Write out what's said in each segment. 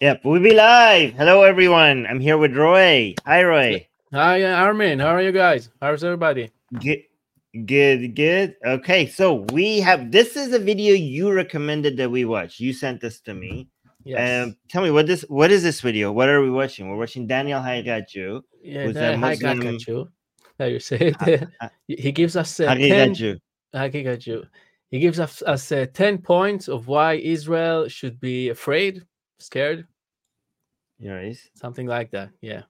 Yep, we'll be live. Hello, everyone. I'm here with Roy. Hi, Roy. Hi, Armin. How are you guys? How's everybody? Good, good, good. Okay, so we have this is a video you recommended that we watch. You sent this to me. Yes. Um, tell me what this what is this video? What are we watching? We're watching Daniel Haigaju. yeah, who's the a Muslim- Hagigaju. How you say it? He gives us uh, 10, Haigaju. Hagigaju. He gives us, us uh, 10 points of why Israel should be afraid, scared, Yes. something like that. Yeah.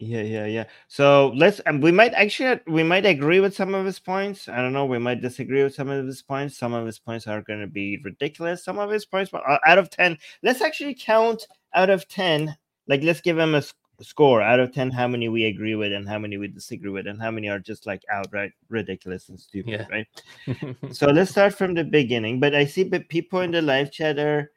Yeah, yeah, yeah. So let's. Um, we might actually we might agree with some of his points. I don't know. We might disagree with some of his points. Some of his points are going to be ridiculous. Some of his points, but uh, out of ten, let's actually count out of ten. Like, let's give him a score out of ten. How many we agree with, and how many we disagree with, and how many are just like outright ridiculous and stupid, Yeah. right? so let's start from the beginning. But I see, but people in the live chat are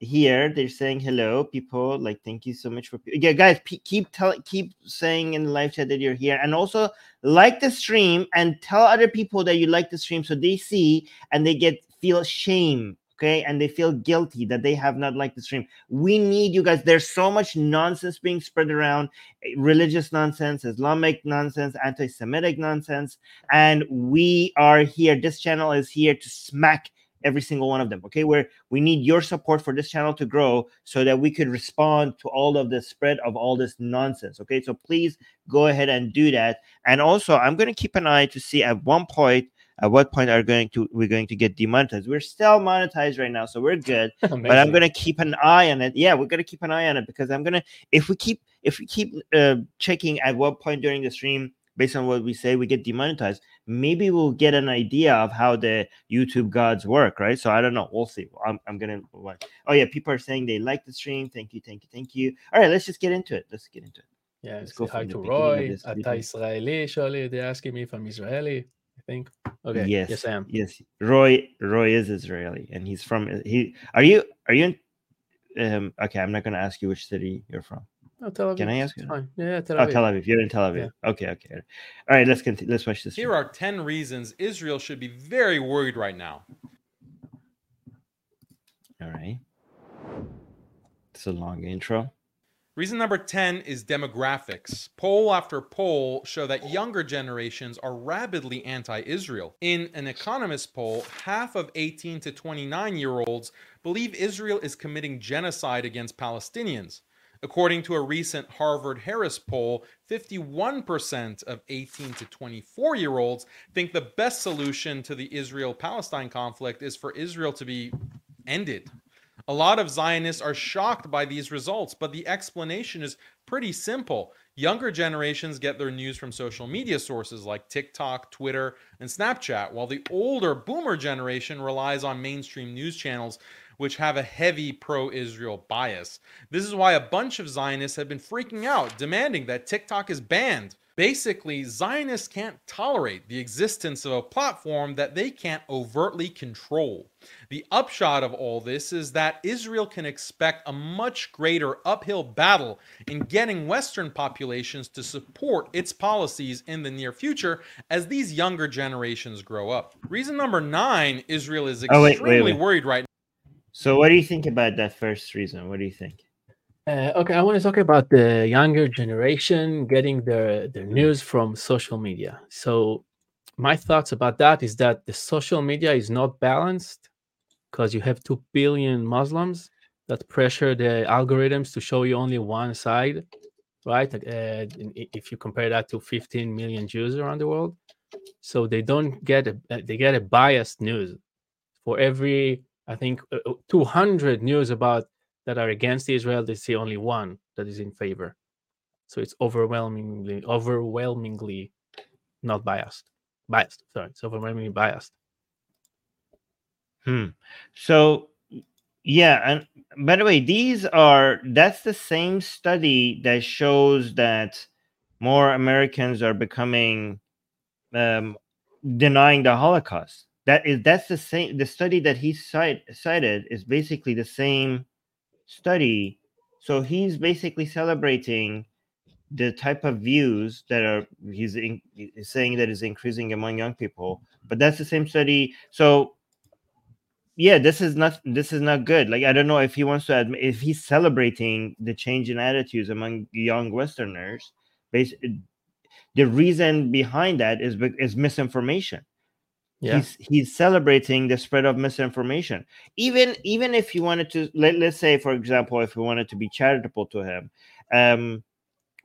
here. They're saying hello. People like thank you so much for yeah, guys. P- keep tell keep saying in the live chat that you're here, and also like the stream and tell other people that you like the stream so they see and they get feel shame. Okay, and they feel guilty that they have not liked the stream. We need you guys. There's so much nonsense being spread around eh, religious nonsense, Islamic nonsense, anti Semitic nonsense. And we are here. This channel is here to smack every single one of them. Okay, where we need your support for this channel to grow so that we could respond to all of the spread of all this nonsense. Okay, so please go ahead and do that. And also, I'm going to keep an eye to see at one point. At what point are going to we're going to get demonetized? We're still monetized right now, so we're good but I'm gonna keep an eye on it. Yeah, we're gonna keep an eye on it because I'm gonna if we keep if we keep uh, checking at what point during the stream based on what we say we get demonetized, maybe we'll get an idea of how the YouTube gods work, right? So I don't know. We'll see. I'm, I'm gonna. What? Oh yeah, people are saying they like the stream. Thank you, thank you, thank you. All right, let's just get into it. Let's get into it. Yeah, Let's go hi to Roy. Ata. Israeli, surely they're asking me if I'm Israeli, I think. Okay. Yes. Yes, I am. Yes, Roy. Roy is Israeli, and he's from. He. Are you? Are you? In, um. Okay, I'm not gonna ask you which city you're from. Oh, Tel Aviv. Can I ask it's you? Fine. Yeah, Tel Oh, Aviv. Tel Aviv. You're in Tel Aviv. Okay, okay. All right, let's continue. Let's watch this. Here are 10 reasons Israel should be very worried right now. All right. It's a long intro. Reason number 10 is demographics. Poll after poll show that younger generations are rabidly anti Israel. In an Economist poll, half of 18 to 29 year olds believe Israel is committing genocide against Palestinians. According to a recent Harvard Harris poll, 51% of 18 to 24 year olds think the best solution to the Israel Palestine conflict is for Israel to be ended. A lot of Zionists are shocked by these results, but the explanation is pretty simple. Younger generations get their news from social media sources like TikTok, Twitter, and Snapchat, while the older boomer generation relies on mainstream news channels which have a heavy pro Israel bias. This is why a bunch of Zionists have been freaking out, demanding that TikTok is banned. Basically, Zionists can't tolerate the existence of a platform that they can't overtly control. The upshot of all this is that Israel can expect a much greater uphill battle in getting Western populations to support its policies in the near future as these younger generations grow up. Reason number nine Israel is Oh, wait, extremely wait, wait. worried right So, what do you think about that first reason? What do you think? Uh, okay, I want to talk about the younger generation getting their, their news from social media. So, my thoughts about that is that the social media is not balanced because you have 2 billion Muslims that pressure the algorithms to show you only one side, right? Uh, if you compare that to 15 million Jews around the world. So, they don't get a, they get a biased news for every, I think, uh, uh, 200 news about that are against Israel, they see only one that is in favor. So it's overwhelmingly, overwhelmingly not biased. Biased, sorry, it's overwhelmingly biased. Hmm. So, yeah, and by the way, these are that's the same study that shows that more Americans are becoming um, denying the Holocaust. That is that's the same. The study that he cite, cited is basically the same study. So he's basically celebrating the type of views that are he's, in, he's saying that is increasing among young people. But that's the same study. So yeah, this is not this is not good. Like I don't know if he wants to admit if he's celebrating the change in attitudes among young Westerners. Based, the reason behind that is is misinformation. Yeah. He's he's celebrating the spread of misinformation. Even even if you wanted to let, let's say for example if we wanted to be charitable to him, um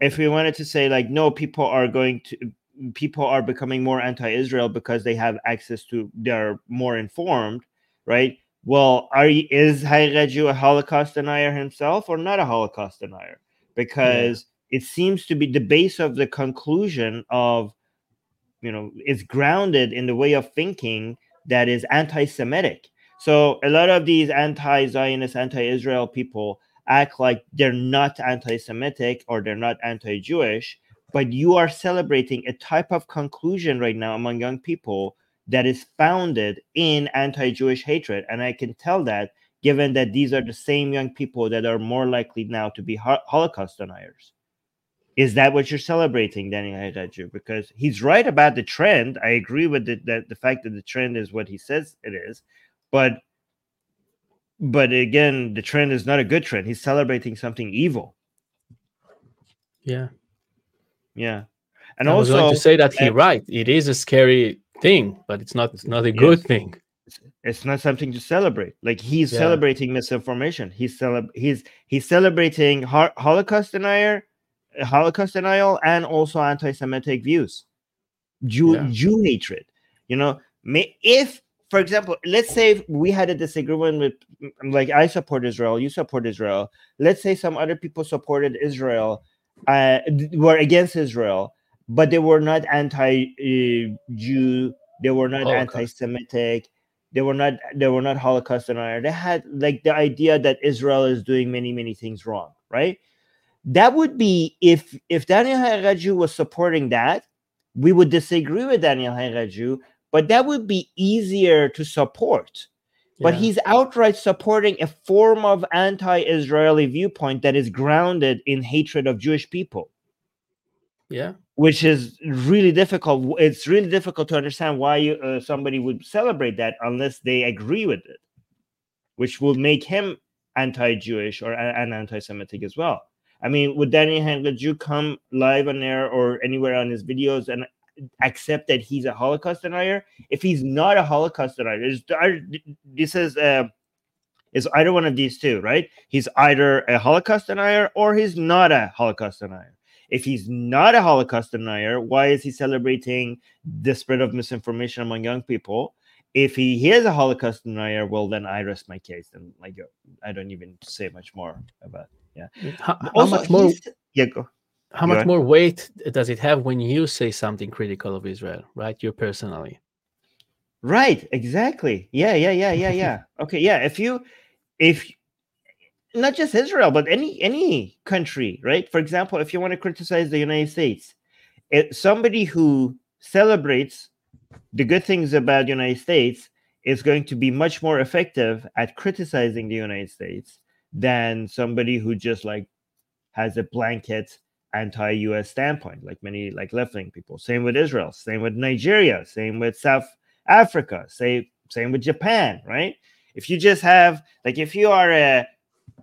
if we wanted to say like no people are going to people are becoming more anti-Israel because they have access to they're more informed right? Well, are you, is Haqiqatjou a Holocaust denier himself or not a Holocaust denier? Because yeah. it seems to be the base of the conclusion of, you know, is grounded in the way of thinking that is anti-Semitic. So a lot of these anti-Zionist, anti-Israel people act like they're not anti-Semitic or they're not anti-Jewish, but you are celebrating a type of conclusion right now among young people that is founded in anti-Jewish hatred, and I can tell that given that these are the same young people that are more likely now to be Holocaust deniers. Is that what you're celebrating, Daniel Haqiqatjou? Because he's right about the trend. I agree with the, the, the fact that the trend is what he says it is, but but again, the trend is not a good trend. He's celebrating something evil. Yeah, yeah, and I also was going to say that he's right. It is a scary thing, but it's not it's not a good yes. thing. It's not something to celebrate. Like he's yeah. celebrating misinformation. He's celeb- he's he's celebrating ho- Holocaust denier, Holocaust denial, and also anti-Semitic views, Jew yeah. Jew hatred. You know, may, if for example, let's say we had a disagreement with, like, I support Israel, you support Israel. Let's say some other people supported Israel, uh, were against Israel, but they were not anti-Jew. They were not Holocaust. anti-Semitic. They were not. They were not Holocaust denier. They had like the idea that Israel is doing many, many things wrong. Right. That would be if if Daniel Haqiqatjou was supporting that, we would disagree with Daniel Haqiqatjou, but that would be easier to support. Yeah. But he's outright supporting a form of anti-Israeli viewpoint that is grounded in hatred of Jewish people. Yeah which is really difficult. It's really difficult to understand why you, uh, somebody would celebrate that unless they agree with it, which will make him anti-Jewish or an anti-Semitic as well. I mean, would Danny Haqiqatjou come live on air or anywhere on his videos and accept that he's a Holocaust denier? If he's not a Holocaust denier, this is uh, is either one of these two, right? He's either a Holocaust denier or he's not a Holocaust denier. If he's not a Holocaust denier, why is he celebrating the spread of misinformation among young people? If he, is a Holocaust denier, well, then I rest my case. And like, I don't even say much more about. Yeah. Mm. How, how much more? Yeah, go. How much more weight does it have when you say something critical of Israel, right? You personally. Right. Exactly. Yeah. Yeah. Yeah. Yeah. Yeah. okay. Yeah. If you, if not just Israel, but any any country, right? For example, if you want to criticize the United States, it, somebody who celebrates the good things about the United States is going to be much more effective at criticizing the United States than somebody who just like has a blanket anti-US standpoint, like many like left-wing people. Same with Israel, same with Nigeria, same with South Africa, same same with Japan, right? If you just have like if you are a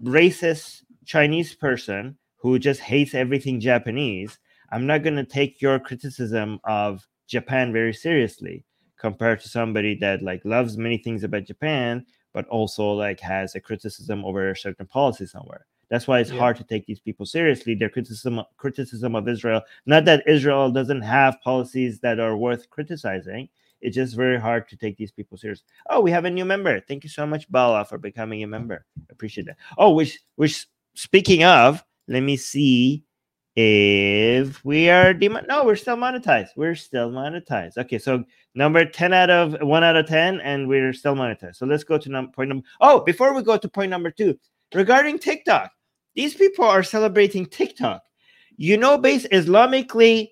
racist Chinese person who just hates everything Japanese, I'm not going to take your criticism of Japan very seriously compared to somebody that like loves many things about Japan but also like has a criticism over a certain policy somewhere. That's why it's yeah. hard to take these people seriously. Their criticism criticism of Israel, not that Israel doesn't have policies that are worth criticizing, it's just very hard to take these people serious. Oh, we have a new member. Thank you so much, Bala, for becoming a member. Appreciate that. Oh, which which speaking of, let me see if we are dem- no, we're still monetized. We're still monetized. Okay, so number 10 out of 1 out of 10, and we're still monetized. So let's go to num- point number. Oh, before we go to point number two, regarding TikTok, these people are celebrating TikTok. You know, based Islamically,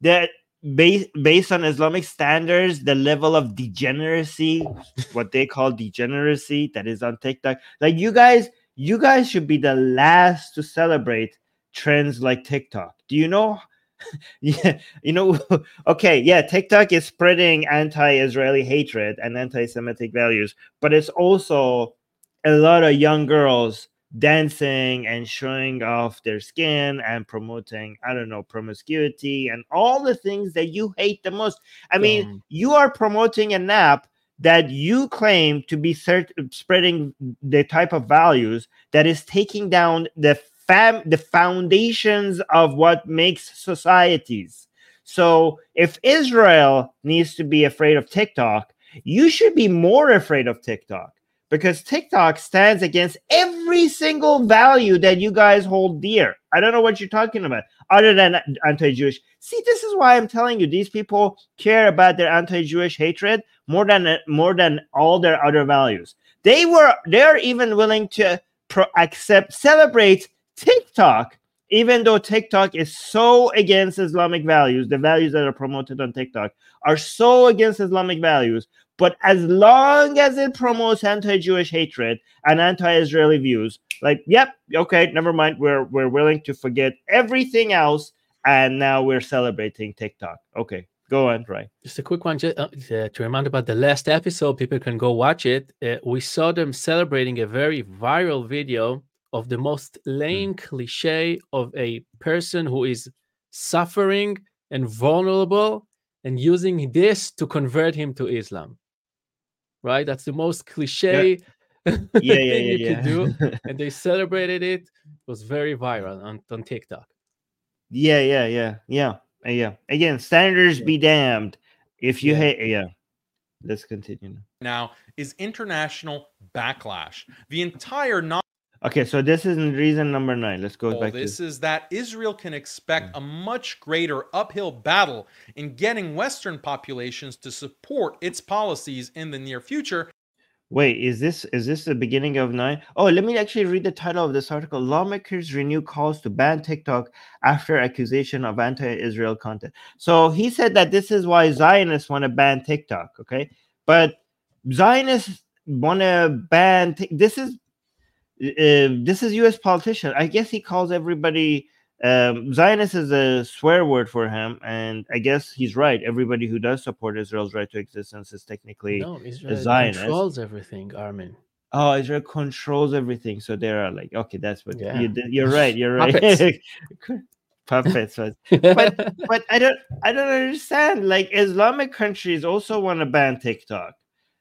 that based based on Islamic standards, the level of degeneracy, what they call degeneracy, that is on TikTok. Like you guys, you guys should be the last to celebrate trends like TikTok. Do you know yeah, you know, okay, yeah, TikTok is spreading anti-Israeli hatred and anti-Semitic values, but it's also a lot of young girls dancing and showing off their skin and promoting, I don't know, promiscuity and all the things that you hate the most. I mean, Um, you are promoting an app that you claim to be cert- spreading the type of values that is taking down the fam the foundations of what makes societies. So if Israel needs to be afraid of TikTok, you should be more afraid of TikTok because TikTok stands against every single value that you guys hold dear. I don't know what you're talking about other than anti-Jewish. See, this is why I'm telling you these people care about their anti-Jewish hatred more than more than all their other values. They were they're even willing to pro- accept celebrate TikTok even though TikTok is so against Islamic values, the values that are promoted on TikTok are so against Islamic values. But as long as it promotes anti-Jewish hatred and anti-Israeli views, like, yep, okay, never mind. We're we're willing to forget everything else, and now we're celebrating TikTok. Okay, go on, right? Just a quick one ju- uh, uh, to remind about the last episode. People can go watch it. Uh, we saw them celebrating a very viral video of the most hmm. lame cliche of a person who is suffering and vulnerable and using this to convert him to Islam. Right? That's the most cliche Yeah, yeah, thing yeah, you yeah. could do. And they celebrated it. It was very viral on, on TikTok. Yeah, yeah, yeah, yeah, yeah. Again, standards be damned. If you Yeah. hate, yeah. Let's continue. now. now is international backlash. The entire non Okay, so this is reason number nine. Let's go back this to is that Israel can expect hmm. a much greater uphill battle in getting Western populations to support its policies in the near future. Wait, is this is this the beginning of nine? Oh, let me actually read the title of this article. Lawmakers renew calls to ban TikTok after accusation of anti-Israel content. So he said that this is why Zionists want to ban TikTok. Okay, but Zionists want to ban. Tik- this is uh, this is U.S. politician. I guess he calls everybody. Um, Zionist is a swear word for him, and I guess he's right. Everybody who does support Israel's right to existence is technically No, Israel Zionist. controls everything, Armin. Oh, Israel controls everything. So they are like, okay, that's what Yeah. you did. You're right. You're right. Puppets. Puppets. but, but I don't I don't understand. Like Islamic countries also want to ban TikTok.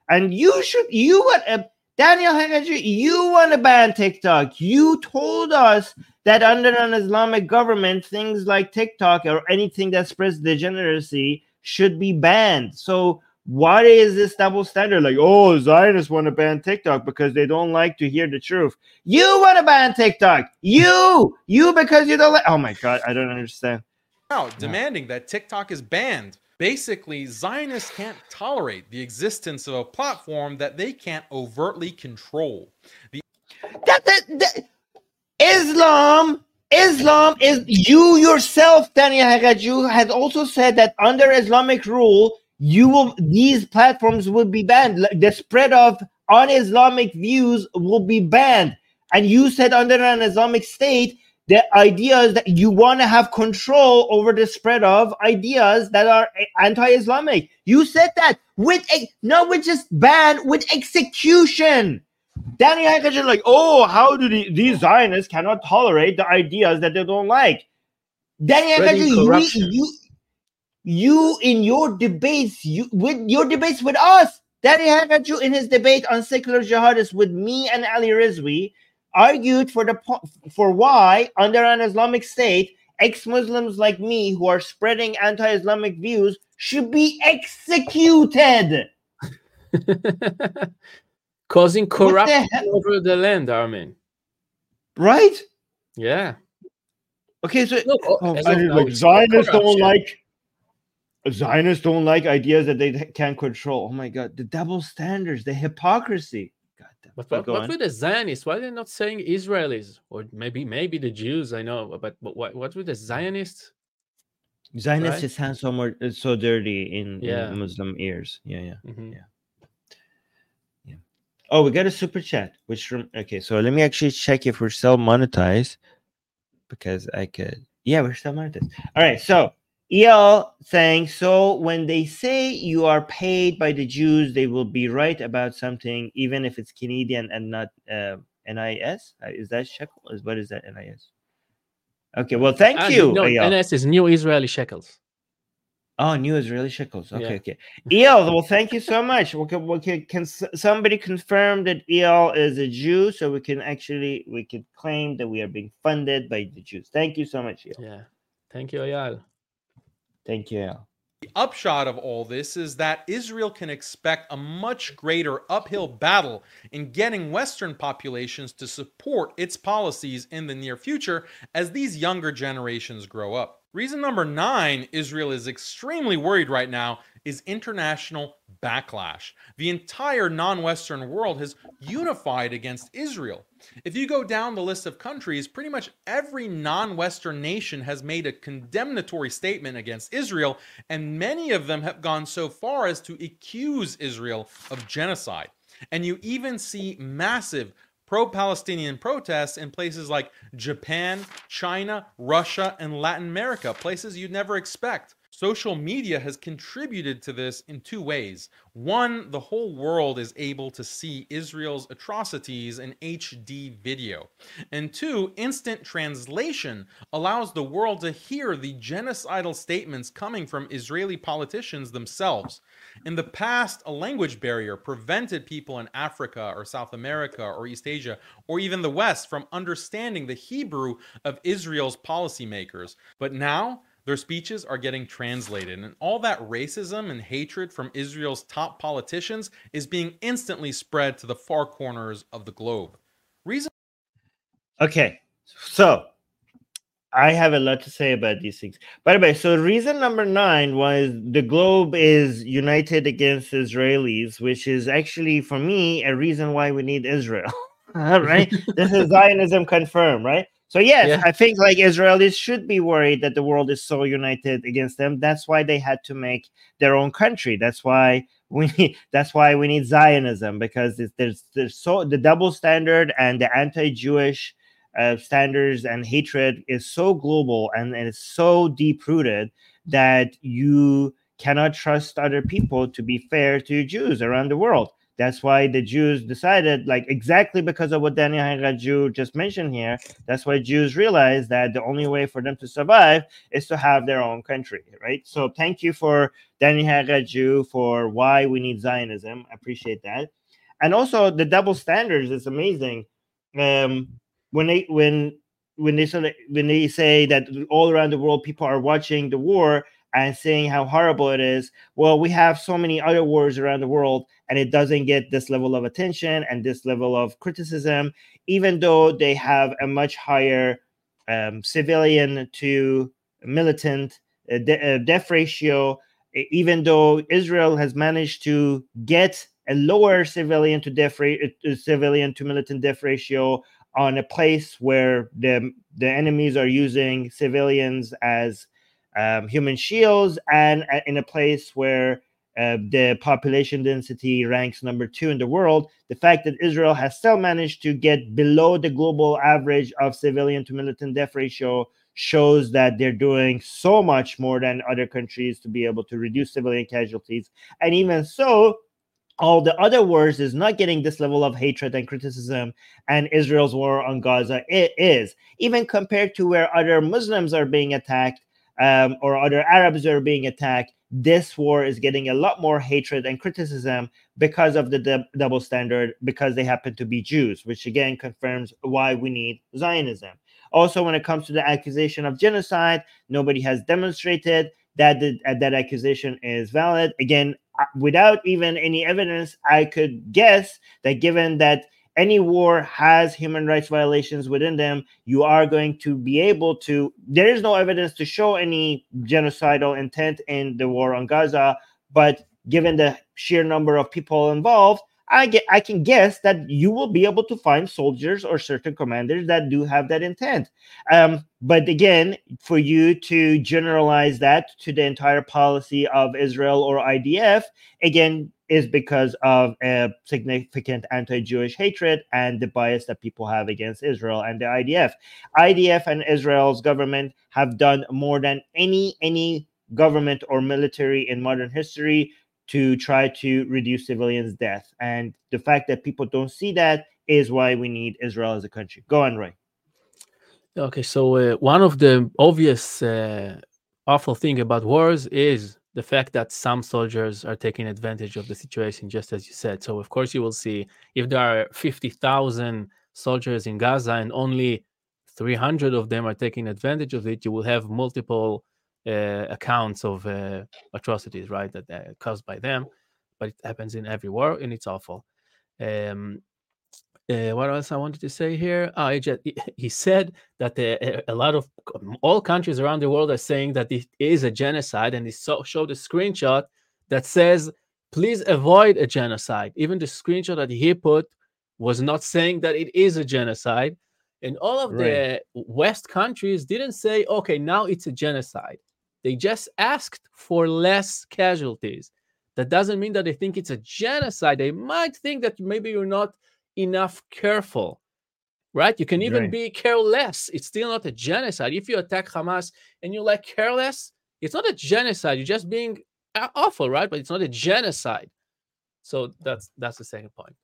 And you should you want uh, Daniel Haqiqatjou, you want to ban TikTok. You told us that under an Islamic government, things like TikTok or anything that spreads degeneracy should be banned. So what is this double standard? Like, oh, Zionists want to ban TikTok because they don't like to hear the truth. You want to ban TikTok. You, you because you don't like. Oh my god, I don't understand. Now, demanding that TikTok is banned. Basically, Zionists can't tolerate the existence of a platform that they can't overtly control. That, that, that Islam, Islam is you yourself, Daniel Haqiqatjou, has also said that under Islamic rule, you will these platforms will be banned. The spread of un-Islamic views will be banned. And you said under an Islamic state, the idea is that you want to have control over the spread of ideas that are anti-Islamic. You said that with a not with just ban, with execution. Danny Haqiqatjou like, oh, how do the, these Zionists cannot tolerate the ideas that they don't like? Danny Spreading you, you, you in your debates, you with your debates with us, Danny Haqiqatjou in his debate on secular jihadists with me and Ali Rizvi argued for the for why under an Islamic state, ex-Muslims like me who are spreading anti-Islamic views should be executed. Causing the corruption hell? over the land, Armin. Right? Yeah. Okay, so Look, oh, Oh, I mean, like Zionists don't like Zionists don't like ideas that they can't control. Oh my god, the double standards, the hypocrisy. God damn. But But what, what on. with the Zionists? Why are they not saying Israelis or maybe maybe the Jews? I know, but, but what what with the Zionists? Zionists right? just sound so more uh, so dirty in, in Muslim ears. Yeah, yeah. Mhm. Oh, we got a super chat. Which from okay, so let me actually check if we're self monetized because I could Yeah, we're still monetized. All right, so EL saying so when they say you are paid by the Jews, they will be right about something, even if it's Canadian and not uh, NIS. Uh, Is that shekel? Is what is that NIS? Okay, well, thank Ah, you. No. NS is New Israeli Shekels. Oh, new Israeli shekels. Okay, Yeah. okay. El, well, thank you so much. Well, can, can, can somebody confirm that El is a Jew so we can actually we can claim that we are being funded by the Jews? Thank you so much, El. Yeah. Thank you, Ayal. Thank you, The upshot of all this is that Israel can expect a much greater uphill battle in getting Western populations to support its policies in the near future as these younger generations grow up. Reason number nine Israel is extremely worried right now is international backlash. The entire non Western world has unified against Israel. If you go down the list of countries, pretty much every non Western nation has made a condemnatory statement against Israel, and many of them have gone so far as to accuse Israel of genocide. And you even see massive pro Palestinian protests in places like Japan, China, Russia, and Latin America, places you'd never expect. Social media has contributed to this in two ways. One, the whole world is able to see Israel's atrocities in HD video. And two, instant translation allows the world to hear the genocidal statements coming from Israeli politicians themselves. In the past, a language barrier prevented people in Africa or South America or East Asia or even the West from understanding the Hebrew of Israel's policymakers. But now, their speeches are getting translated, and all that racism and hatred from Israel's top politicians is being instantly spread to the far corners of the globe. Reason Okay, so I have a lot to say about these things. By the way, so reason number nine was the globe is united against Israelis, which is actually for me a reason why we need Israel. right? this is Zionism confirmed, right? So yes, Yeah. I think like Israelis should be worried that the world is so united against them. That's why they had to make their own country. That's why we need, that's why we need Zionism because it's, there's there's so the double standard and the anti-Jewish uh, standards and hatred is so global and, and it's so deep rooted that you cannot trust other people to be fair to Jews around the world. That's why the Jews decided, like exactly because of what Daniel Haqiqatjou just mentioned here. That's why Jews realized that the only way for them to survive is to have their own country, right? So thank you for Daniel Haqiqatjou for why we need Zionism. I appreciate that, and also the double standards is amazing. Um, when they when when they when they say that all around the world people are watching the war and saying how horrible it is well we have so many other wars around the world and it doesn't get this level of attention and this level of criticism even though they have a much higher um, civilian to militant uh, de- uh, death ratio even though israel has managed to get a lower civilian to death rate uh, civilian to militant death ratio on a place where the the enemies are using civilians as um, human shields, and uh, in a place where uh, the population density ranks number two in the world, the fact that Israel has still managed to get below the global average of civilian to militant death ratio shows that they're doing so much more than other countries to be able to reduce civilian casualties. And even so, all the other wars is not getting this level of hatred and criticism and israel's war on gaza it is even compared to where other muslims are being attacked um, or other arabs are being attacked this war is getting a lot more hatred and criticism because of the dub- double standard because they happen to be jews which again confirms why we need zionism. Also when it comes to the accusation of genocide nobody has demonstrated that the, uh, that accusation is valid. Again uh, without even any evidence, I could guess that given that any war has human rights violations within them, you are going to be able to. There is no evidence to show any genocidal intent in the war on Gaza, but given the sheer number of people involved, I get I can guess that you will be able to find soldiers or certain commanders that do have that intent. Um, but again, for you to generalize that to the entire policy of Israel or IDF, again, is because of a significant anti-Jewish hatred and the bias that people have against Israel and the IDF. IDF and Israel's government have done more than any any government or military in modern history to try to reduce civilians' death. And the fact that people don't see that is why we need Israel as a country. Go on, Roy. Okay, so uh, one of the obvious uh, awful thing about wars is the fact that some soldiers are taking advantage of the situation, just as you said. So, of course, you will see if there are 50,000 soldiers in Gaza and only 300 of them are taking advantage of it, you will have multiple uh, accounts of uh, atrocities, right, that are caused by them. But it happens in every war, and it's awful. Um, uh, what else I wanted to say here? Oh, he, just, he said that uh, a lot of all countries around the world are saying that it is a genocide, and he so, showed a screenshot that says, "Please avoid a genocide." Even the screenshot that he put was not saying that it is a genocide, and all of right. the West countries didn't say, "Okay, now it's a genocide." They just asked for less casualties. That doesn't mean that they think it's a genocide. They might think that maybe you're not enough careful right? You can even right. be careless. It's still not a genocide. If you attack hamas and you're like careless it's not a genocide. You're just being uh, awful right? But it's not a genocide. So that's that's the second point.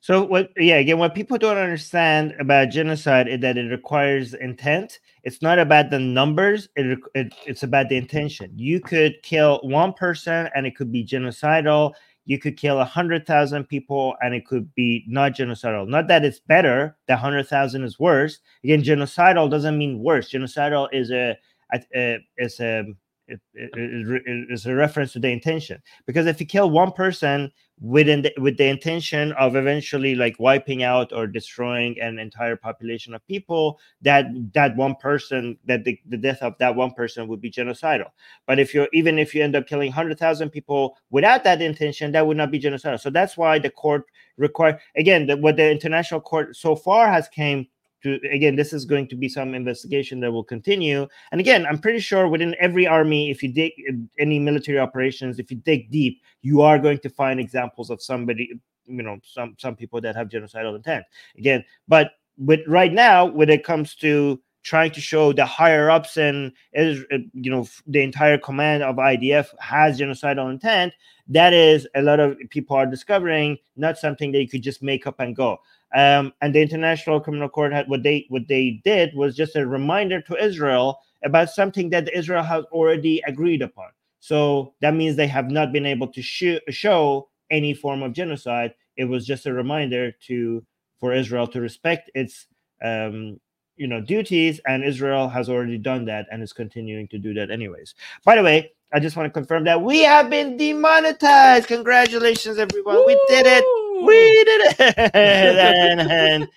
So what yeah again what people don't understand about genocide is that it requires intent. It's not about the numbers. It, it, it's about the intention. You could kill one person and it could be genocidal you could kill 100,000 people and it could be not genocidal. Not that it's better, that 100,000 is worse. Again, genocidal doesn't mean worse. Genocidal is a, a, a is a it, it, it is a reference to the intention. Because if you kill one person within the, with the intention of eventually like wiping out or destroying an entire population of people that that one person that the, the death of that one person would be genocidal. But if you're even if you end up killing 100000 people without that intention that would not be genocidal. So that's why the court require again the, what the international court so far has came to again this is going to be some investigation that will continue. And again i'm pretty sure within every army if you dig uh, any military operations if you dig deep you are going to find examples of somebody you know some some people that have genocidal intent. Again but with right now when it comes to trying to show the higher ups and is uh, you know the entire command of idf has genocidal intent that is a lot of people are discovering not something that you could just make up and go um, and the International Criminal Court had what they what they did was just a reminder to Israel about something that Israel has already agreed upon. So that means they have not been able to sh- show any form of genocide. It was just a reminder to for Israel to respect its um, you know duties, and Israel has already done that and is continuing to do that anyways. By the way, I just want to confirm that we have been demonetized. Congratulations, everyone! Woo! We did it we did it. And, and,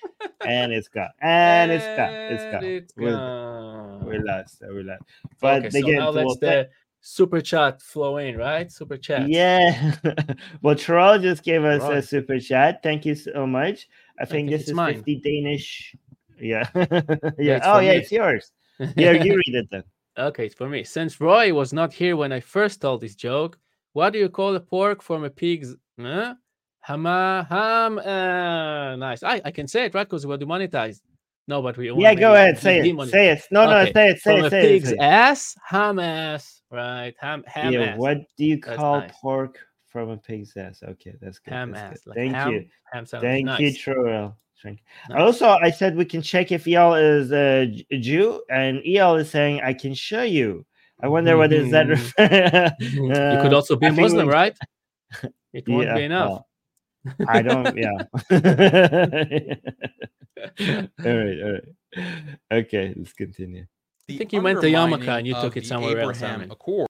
and it's gone. And it's gone. It's gone, it's gone. we lost we lost. But okay, again so now let's the super chat flow in right? Super chat. Yeah. Well Troll just gave us right. a super chat. Thank you so much. I think, I think this is mine. 50 danish. Yeah. Yeah, oh yeah me. it's yours. Yeah you read it then. Okay it's for me. Since roy was not here when i first told this joke what do you call a pork from a pig's huh? Hama ham. Uh, nice. I, I can say it right because we're demonetized. No, but we yeah. Go ahead, say it. Say it. No, okay. no, say it. Say From it. Say a pig's it, ass, Hamas. Right. Ham. Ham. Yeah. Ass. What do you call nice. pork from a pig's ass? Okay, that's good. Ham that's ass. Good. Like Thank ham, you. Ham Thank nice. you, Troel. Nice. Also, I said we can check if El is a Jew, and El is saying I can show you. I wonder what is that. Mm-hmm. uh, you could also be Muslim, we... right? It won't yeah, be enough. Well, I don't. Yeah. all right. All right. Okay. Let's continue. I think you went to Yamaka and you took it somewhere Abraham else. Accord.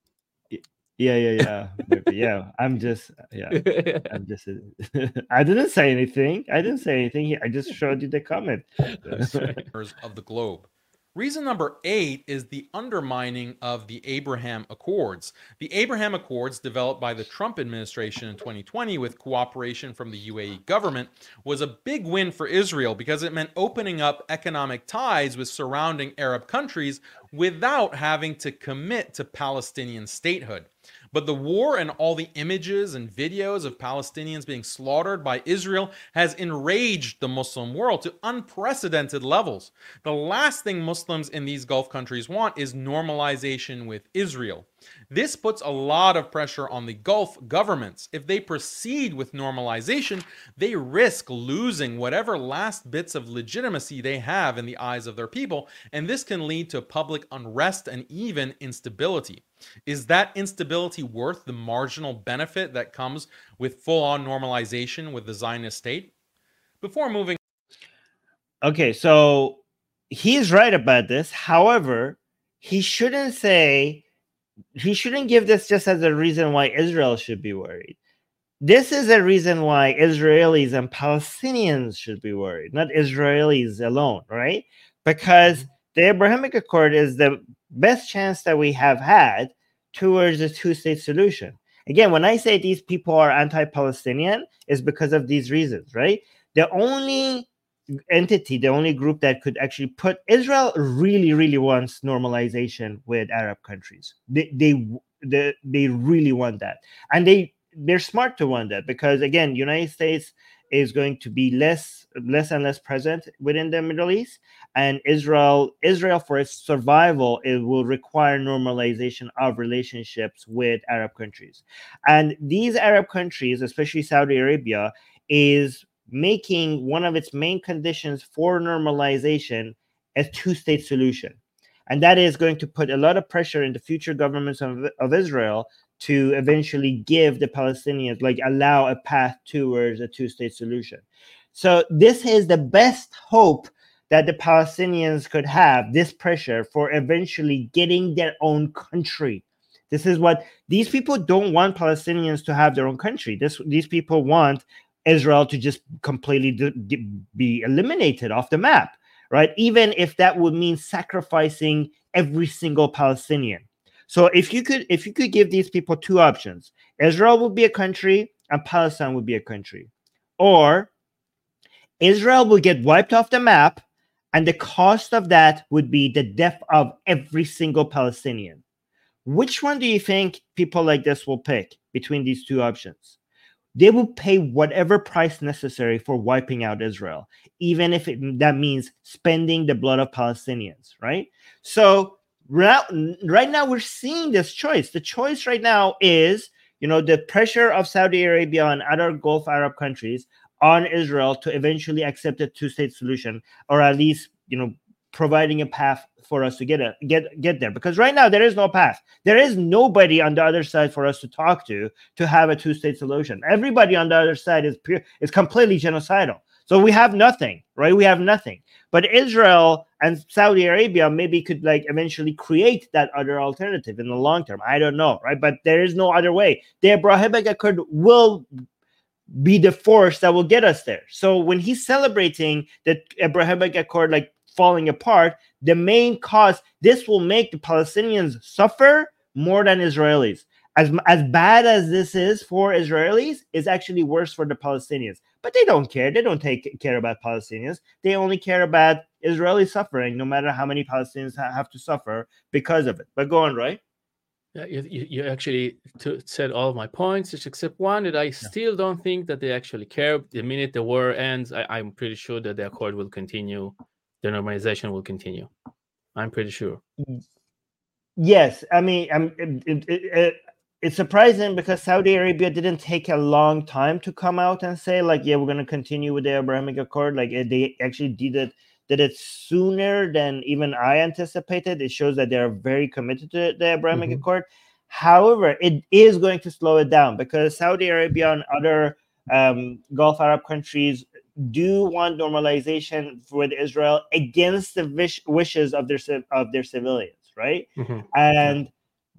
Yeah, yeah, yeah. Maybe, yeah. I'm just, yeah. I'm just. I didn't say anything. I didn't say anything. I just showed you the comment. of the globe. Reason number eight is the undermining of the Abraham Accords. The Abraham Accords, developed by the Trump administration in 2020 with cooperation from the UAE government, was a big win for Israel because it meant opening up economic ties with surrounding Arab countries without having to commit to Palestinian statehood. But the war and all the images and videos of Palestinians being slaughtered by Israel has enraged the Muslim world to unprecedented levels. The last thing Muslims in these Gulf countries want is normalization with Israel. This puts a lot of pressure on the Gulf governments. If they proceed with normalization, they risk losing whatever last bits of legitimacy they have in the eyes of their people, and this can lead to public unrest and even instability. Is that instability worth the marginal benefit that comes with full on normalization with the Zionist state? Before moving. Okay, so he's right about this. However, he shouldn't say he shouldn't give this just as a reason why Israel should be worried. This is a reason why Israelis and Palestinians should be worried, not Israelis alone, right? Because mm-hmm. the Abrahamic Accord is the best chance that we have had towards a two state solution. Again, when I say these people are anti Palestinian, is because of these reasons, right? The only entity, the only group that could actually put Israel really, really wants normalization with Arab countries. They they they, they really want that, and they they're smart to want that because again, United States is going to be less less and less present within the Middle East, and Israel Israel for its survival it will require normalization of relationships with Arab countries, and these Arab countries, especially Saudi Arabia, is making one of its main conditions for normalization a two state solution. And that is going to put a lot of pressure in the future governments of, of Israel to eventually give the Palestinians, like, allow a path towards a two state solution. So, this is the best hope that the Palestinians could have this pressure for eventually getting their own country. This is what these people don't want Palestinians to have their own country. This these people want Israel to just completely be eliminated off the map, right? Even if that would mean sacrificing every single Palestinian. So if you could if you could give these people two options, Israel would be a country and Palestine would be a country. Or Israel would get wiped off the map and the cost of that would be the death of every single Palestinian. Which one do you think people like this will pick between these two options? They will pay whatever price necessary for wiping out Israel, even if it, that means spending the blood of Palestinians, right? So right, right now we're seeing this choice. The choice right now is, you know, the pressure of Saudi Arabia and other Gulf Arab countries on Israel to eventually accept a two-state solution, or at least, you know, providing a path for us to get a, get get there. Because right now there is no path. There is nobody on the other side for us to talk to to have a two-state solution. Everybody on the other side is pure is completely genocidal. So we have nothing right? We have nothing. But israel and saudi arabia maybe could like eventually create that other alternative in the long term. I don't know right? But there is no other way. The abrahamic accord will be the force that will get us there. So when he's celebrating the Abrahamic Accord, like falling apart, the main cause this will make the Palestinians suffer more than Israelis. As, as bad as this is for Israelis, is actually worse for the Palestinians. But they don't care. They don't take care about Palestinians. They only care about Israeli suffering, no matter how many Palestinians have to suffer because of it. But go on, right? Yeah, you, you actually t- said all of my points, except one that I still don't think that they actually care. The minute the war ends, I, I'm pretty sure that the accord will continue the normalization will continue. I'm pretty sure. Yes, I mean, I'm, it, it, it, it's surprising because Saudi Arabia didn't take a long time to come out and say like, yeah, we're going to continue with the Abrahamic Accord. Like they actually did it did it sooner than even I anticipated. It shows that they are very committed to the Abrahamic mm-hmm. Accord. However, it is going to slow it down because Saudi Arabia and other um, Gulf Arab countries do want normalization with Israel against the wish, wishes of their of their civilians, right? Mm-hmm. And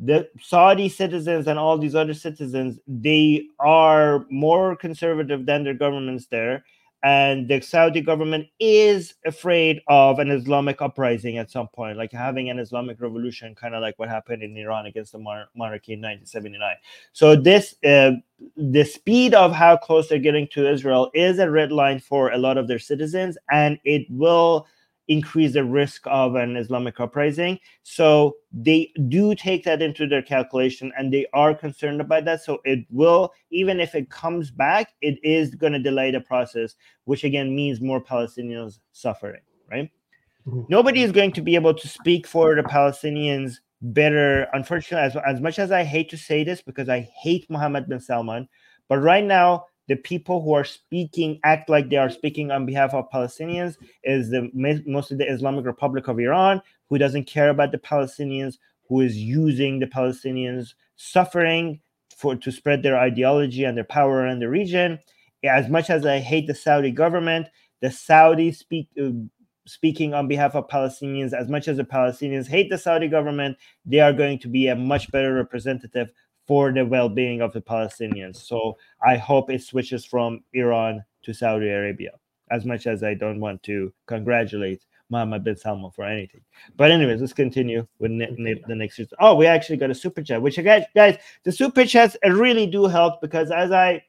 the Saudi citizens and all these other citizens, they are more conservative than their governments there, and the Saudi government is afraid of an Islamic uprising at some point, like having an Islamic revolution, kind of like what happened in Iran against the mon- monarchy in 1979. So this, uh, the speed of how close they're getting to Israel is a red line for a lot of their citizens, and it will increase the risk of an Islamic uprising. So they do take that into their calculation and they are concerned about that. So it will, even if it comes back, it is going to delay the process, which again means more Palestinians suffering, right? Mm-hmm. Nobody is going to be able to speak for the Palestinians better. Unfortunately, as, as much as I hate to say this because I hate Mohammed bin Salman, but right now, the people who are speaking act like they are speaking on behalf of Palestinians is the mostly the Islamic Republic of Iran, who doesn't care about the Palestinians, who is using the Palestinians' suffering for to spread their ideology and their power in the region. As much as I hate the Saudi government, the Saudis speak uh, speaking on behalf of Palestinians, as much as the Palestinians hate the Saudi government, they are going to be a much better representative for the well-being of the Palestinians. So I hope it switches from Iran to Saudi Arabia. As much as I don't want to congratulate Mohammed bin Salman for anything. But anyways, let's continue with ne- ne- the next. Oh, we actually got a super chat, which guys, guys, the super chats really do help because as I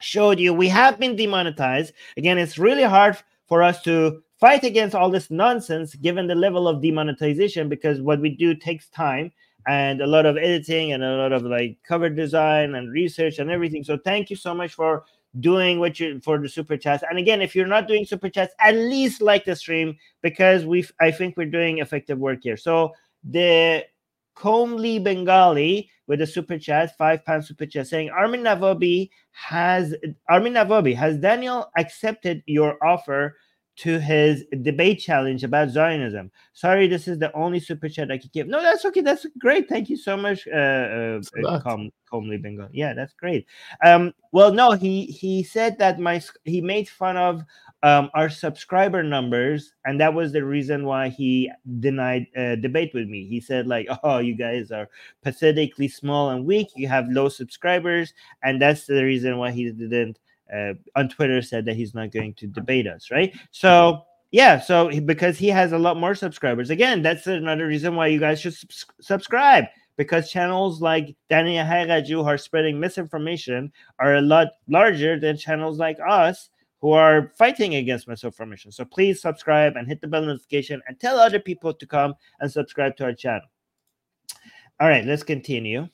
showed you, we have been demonetized. Again, it's really hard for us to fight against all this nonsense given the level of demonetization because what we do takes time and a lot of editing and a lot of like cover design and research and everything. So thank you so much for doing what you for the super chats. And again, if you're not doing super chats, at least like the stream because we I think we're doing effective work here. So the Comely Bengali with a super chat, five pound super chat saying Armin Navabi has Armin Navabi has Daniel accepted your offer to his debate challenge about Zionism. Sorry, this is the only super chat I could give. No, that's okay. That's great. Thank you so much, uh, uh, Com- Comely Bingo. Yeah, that's great. Um, well, no, he he said that my he made fun of um, our subscriber numbers, and that was the reason why he denied uh, debate with me. He said like, "Oh, you guys are pathetically small and weak. You have low subscribers, and that's the reason why he didn't." Uh, on Twitter said that he's not going to debate us, right? So yeah, so because he has a lot more subscribers. Again, that's another reason why you guys should subscribe because channels like Daniel Haqiqatjou who are spreading misinformation are a lot larger than channels like us who are fighting against misinformation. So please subscribe and hit the bell notification and tell other people to come and subscribe to our channel. All right, let's continue.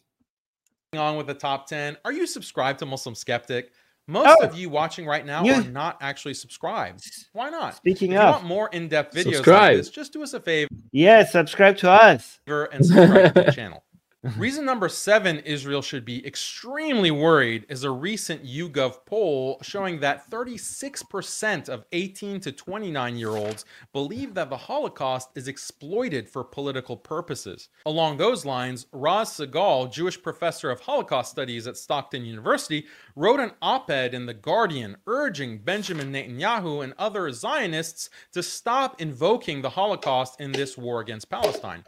On with the top 10. Are you subscribed to Muslim Skeptic? Most oh, of you watching right now you, are not actually subscribed. Why not? Speaking if of, you want more in-depth videos subscribe. like this, just do us a favor. Yeah, subscribe to us. And subscribe to the channel. Reason number seven Israel should be extremely worried is a recent YouGov poll showing that 36% of 18 to 29 year olds believe that the Holocaust is exploited for political purposes. Along those lines, Raz Segal, Jewish professor of Holocaust studies at Stockton University, wrote an op ed in The Guardian urging Benjamin Netanyahu and other Zionists to stop invoking the Holocaust in this war against Palestine.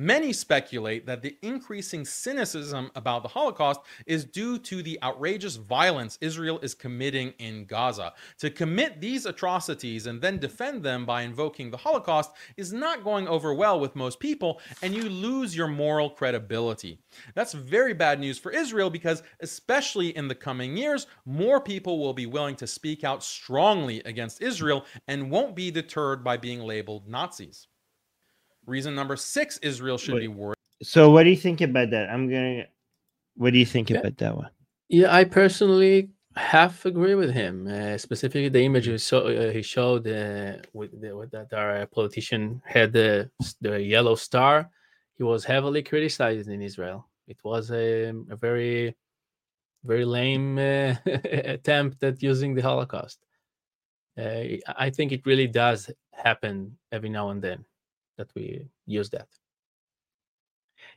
Many speculate that the increasing cynicism about the Holocaust is due to the outrageous violence Israel is committing in Gaza. To commit these atrocities and then defend them by invoking the Holocaust is not going over well with most people, and you lose your moral credibility. That's very bad news for Israel because, especially in the coming years, more people will be willing to speak out strongly against Israel and won't be deterred by being labeled Nazis. Reason number six, Israel should Wait. be worried. So, what do you think about that? I'm gonna. What do you think yeah. about that one? Yeah, I personally half agree with him. Uh, specifically, the image he, so, uh, he showed uh, with, the, with, that our politician had the the yellow star. He was heavily criticized in Israel. It was a, a very very lame uh, attempt at using the Holocaust. Uh, I think it really does happen every now and then that we use that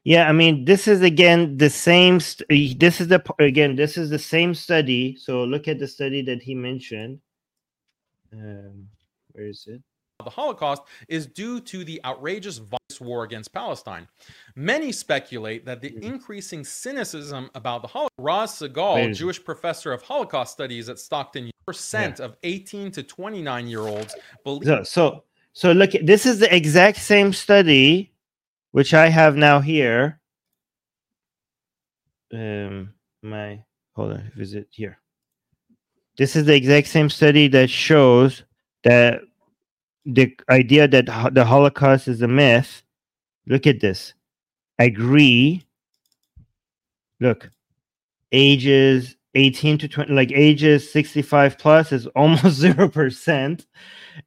yeah i mean this is again the same st- this is the again this is the same study so look at the study that he mentioned um, where is it the Holocaust is due to the outrageous violence war against Palestine. Many speculate that the mm-hmm. increasing cynicism about the Holocaust. Raz Segal, Jewish professor of Holocaust studies at Stockton, percent yeah. of 18 to 29 year olds believe. So, so so look, this is the exact same study, which I have now here. Um, my hold on, visit here. This is the exact same study that shows that the idea that the Holocaust is a myth, look at this. Agree. Look, ages 18 to 20, like ages 65 plus is almost 0%.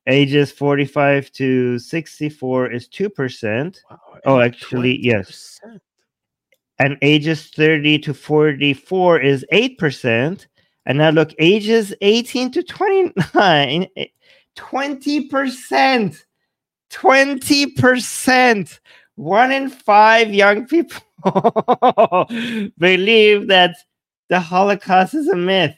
Ages 45 to 64 is 2%. Wow, Oh, actually, yes. 20%. And ages 30 to 44 is 8%. And now look, ages 18 to 29, eh, 20%. 20%. One in five young people believe that the Holocaust is a myth.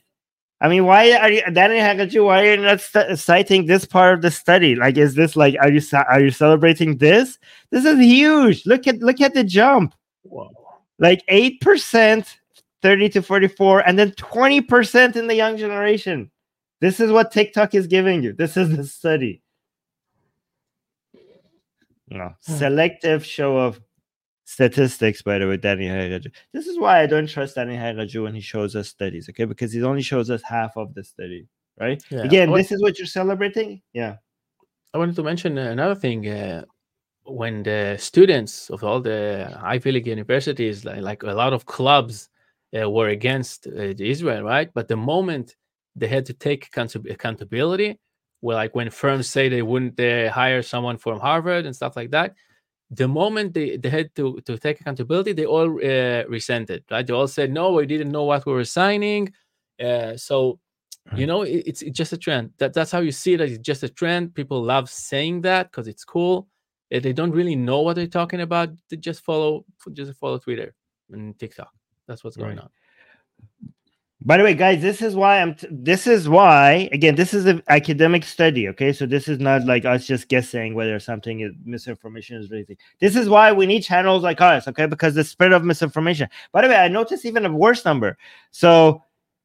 I mean, why are you, Danny Haqiqatjou? Why are you not st- citing this part of the study? Like, is this like, are you are you celebrating this? This is huge. Look at look at the jump. Whoa. Like eight percent, thirty to forty-four, and then twenty percent in the young generation. This is what TikTok is giving you. This is the study. No, hmm. selective show of statistics, by the way, Danny Haqiqatjou. This is why I don't trust Danny Haqiqatjou when he shows us studies, okay? Because he only shows us half of the study, right? Yeah. Again, What- this is what you're celebrating. Yeah. I wanted to mention another thing. Uh, when the students of all the Ivy League universities, like, like a lot of clubs, uh, were against uh, Israel, right? But the moment they had to take account- accountability, well, like when firms say they wouldn't uh, hire someone from Harvard and stuff like that, the moment they, they had to, to take accountability, they all uh, resented, right? They all said, no, we didn't know what we were signing. Uh, so, you know, it, it's, it's just a trend. That, that's how you see it. It's just a trend. People love saying that because it's cool. Uh, They don't really know what they're talking about. They just follow, just follow Twitter and TikTok. That's what's going Right. on. By the way, guys, this is why I'm. T- this is why again, this is an academic study. Okay, so this is not like us just guessing whether something is misinformation is anything. This is why we need channels like us. Okay, because the spread of misinformation. By the way, I noticed even a worse number. So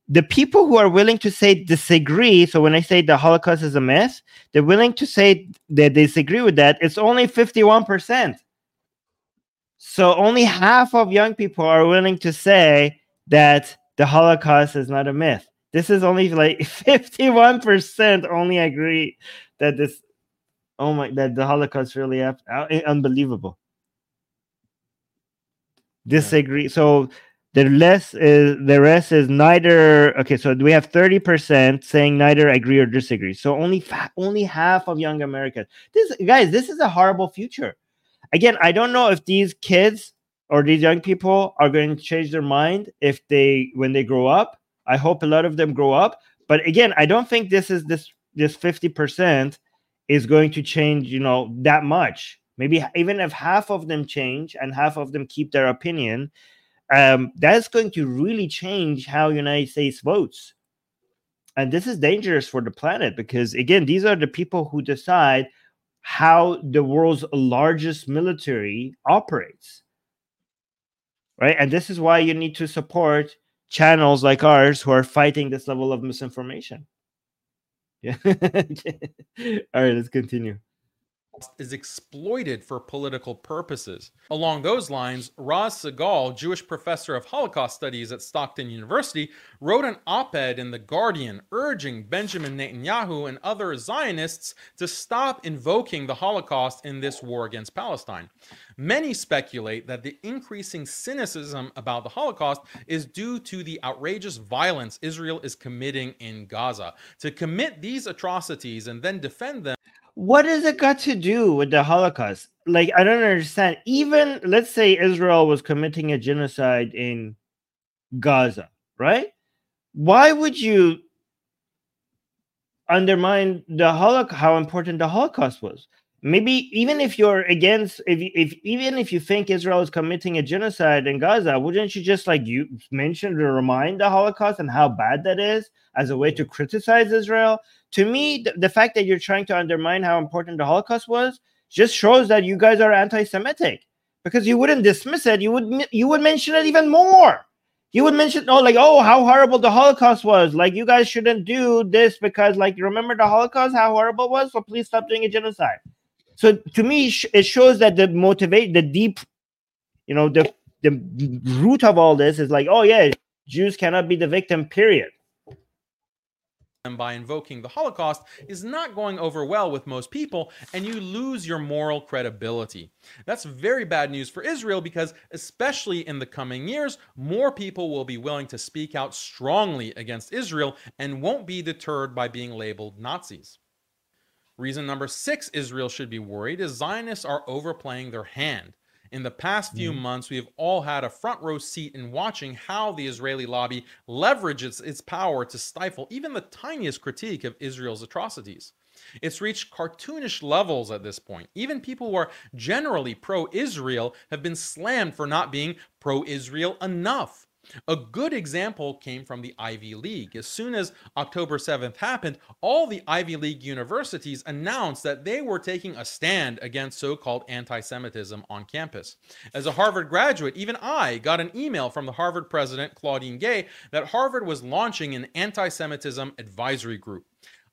the people who are willing to say disagree. So when I say the Holocaust is a myth, they're willing to say they disagree with that. It's only fifty-one percent. So only half of young people are willing to say that the Holocaust is not a myth. This is only like 51% only agree that this oh my that the Holocaust really happened. Uh, Unbelievable. Disagree. So the less is the rest is neither okay so we have 30% saying neither agree or disagree so only fa- only half of young americans this guys this is a horrible future again i don't know if these kids or these young people are going to change their mind if they when they grow up. I hope a lot of them grow up but again i don't think this is this this 50% is going to change you know that much. Maybe even if half of them change and half of them keep their opinion um, that's going to really change how united states votes. And this is dangerous for the planet because again these are the people who decide how the world's largest military operates right? And this is why you need to support channels like ours who are fighting this level of misinformation. Yeah. All right let's continue is exploited for political purposes. Along those lines, Raz Segal, Jewish professor of Holocaust studies at Stockton University, wrote an op ed in The Guardian urging Benjamin Netanyahu and other Zionists to stop invoking the Holocaust in this war against Palestine. Many speculate that the increasing cynicism about the Holocaust is due to the outrageous violence Israel is committing in Gaza. To commit these atrocities and then defend them what has it got to do with the Holocaust? Like, I don't understand. Even let's say Israel was committing a genocide in Gaza, right? Why would you undermine the Holocaust? How important the Holocaust was? Maybe even if you're against, if, if even if you think Israel is committing a genocide in Gaza, wouldn't you just like you mentioned to remind the Holocaust and how bad that is as a way to criticize Israel? to me, the, the fact that you're trying to undermine how important the Holocaust was just shows that you guys are anti-Semitic because you wouldn't dismiss it. You would you would mention it even more. You would mention oh like oh how horrible the Holocaust was. Like you guys shouldn't do this because like you remember the Holocaust how horrible it was. So please stop doing a genocide. So to me, it shows that the motivate the deep, you know the the root of all this is like oh yeah Jews cannot be the victim. Period. them by invoking the Holocaust is not going over well with most people, and you lose your moral credibility. That's very bad news for Israel because, especially in the coming years, more people will be willing to speak out strongly against Israel and won't be deterred by being labeled Nazis. Reason number six Israel should be worried is Zionists are overplaying their hand. In the past few Mm-hmm. months, we have all had a front row seat in watching how the Israeli lobby leverages its power to stifle even the tiniest critique of Israel's atrocities. It's reached cartoonish levels at this point. Even people who are generally pro Israel have been slammed for not being pro Israel enough. A good example came from the Ivy League. As soon as October 7th happened, all the Ivy League universities announced that they were taking a stand against so called anti Semitism on campus. As a Harvard graduate, even I got an email from the Harvard president, Claudine Gay, that Harvard was launching an anti Semitism advisory group.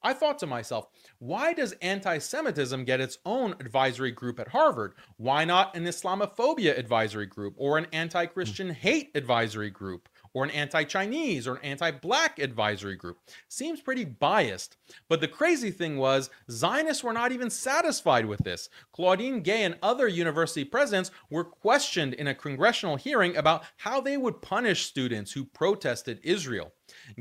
I thought to myself, why does anti Semitism get its own advisory group at Harvard? Why not an Islamophobia advisory group or an anti Christian hmm. hate advisory group? Or an anti Chinese or an anti black advisory group. Seems pretty biased. But the crazy thing was, Zionists were not even satisfied with this. Claudine Gay and other university presidents were questioned in a congressional hearing about how they would punish students who protested Israel.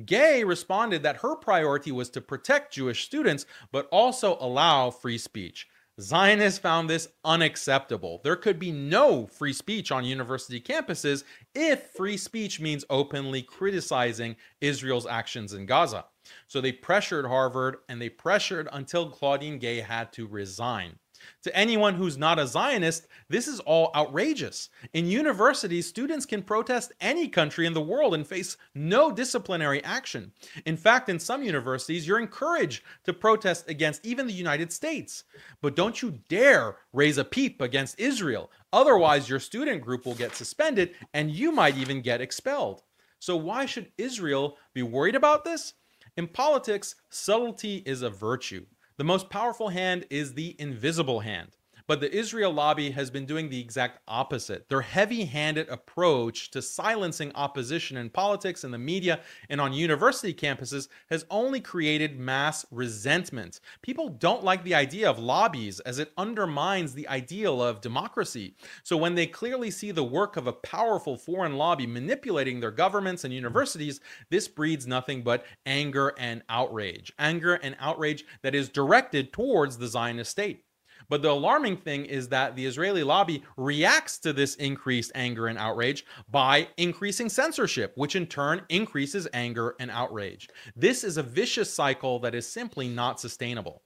Gay responded that her priority was to protect Jewish students, but also allow free speech. Zionists found this unacceptable. There could be no free speech on university campuses if free speech means openly criticizing Israel's actions in Gaza. So they pressured Harvard and they pressured until Claudine Gay had to resign. To anyone who's not a Zionist, this is all outrageous. In universities, students can protest any country in the world and face no disciplinary action. In fact, in some universities, you're encouraged to protest against even the United States. But don't you dare raise a peep against Israel. Otherwise, your student group will get suspended and you might even get expelled. So, why should Israel be worried about this? In politics, subtlety is a virtue. The most powerful hand is the invisible hand. But the Israel lobby has been doing the exact opposite. Their heavy handed approach to silencing opposition in politics and the media and on university campuses has only created mass resentment. People don't like the idea of lobbies as it undermines the ideal of democracy. So when they clearly see the work of a powerful foreign lobby manipulating their governments and universities, this breeds nothing but anger and outrage. Anger and outrage that is directed towards the Zionist state. But the alarming thing is that the Israeli lobby reacts to this increased anger and outrage by increasing censorship, which in turn increases anger and outrage. This is a vicious cycle that is simply not sustainable.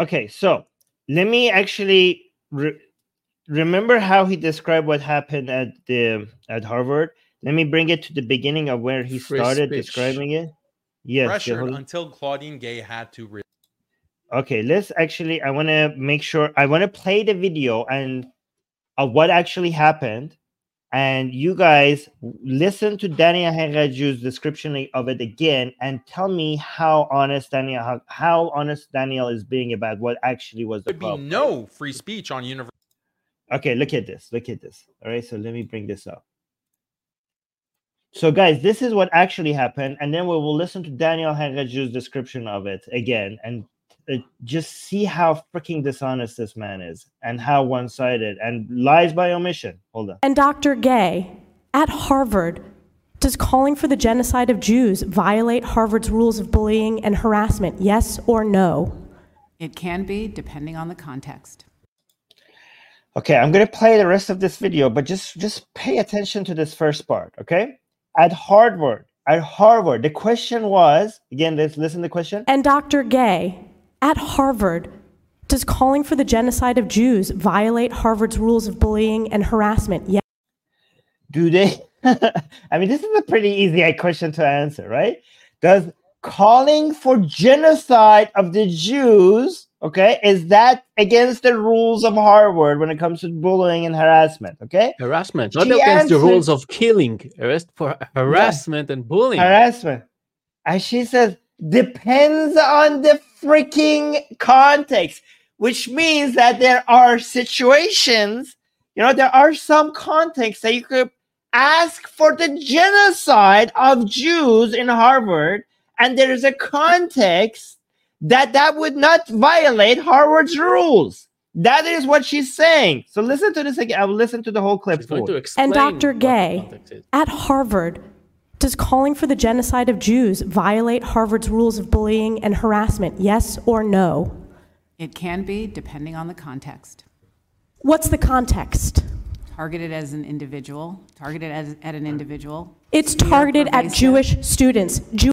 Okay, so let me actually re- remember how he described what happened at the at Harvard. Let me bring it to the beginning of where he Free started speech. describing it. Yes. yeah, Pressured until Claudine Gay had to re- Okay, let's actually. I want to make sure. I want to play the video and of what actually happened, and you guys listen to Daniel Haqiqatjou's description of it again, and tell me how honest Daniel, how, how honest Daniel is being about what actually was the would be no free speech on university Okay, look at this. Look at this. All right, so let me bring this up. So, guys, this is what actually happened, and then we will listen to Daniel Haqiqatjou's description of it again, and uh, just see how freaking dishonest this man is, and how one-sided and lies by omission. Hold on. And Dr. Gay, at Harvard, does calling for the genocide of Jews violate Harvard's rules of bullying and harassment? Yes or no? It can be, depending on the context. Okay, I'm gonna play the rest of this video, but just just pay attention to this first part. Okay, at Harvard, at Harvard, the question was again. Let's listen to the question. And Dr. Gay, at Harvard, does calling for the genocide of Jews violate Harvard's rules of bullying and harassment? Yes. do they i mean this is a pretty easy question to answer right does calling for genocide of the jews okay is that against the rules of harvard when it comes to bullying and harassment okay Harassment, not She against the rules of killing. Arrest for harassment and bullying. harassment and she says depends on the freaking context which means that there are situations you know there are some contexts that you could ask for the genocide of jews in harvard and there is a context that that would not violate Harvard's rules. That is what she's saying. So listen to this again. I'll listen to the whole clip. She's going to explain. Dr. Gay. At Harvard, does calling for the genocide of Jews violate Harvard's rules of bullying and harassment? Yes or no? It can be, depending on the context. What's the context? Targeted as an individual, targeted as, at an individual. It's targeted at. Jewish students. Jew-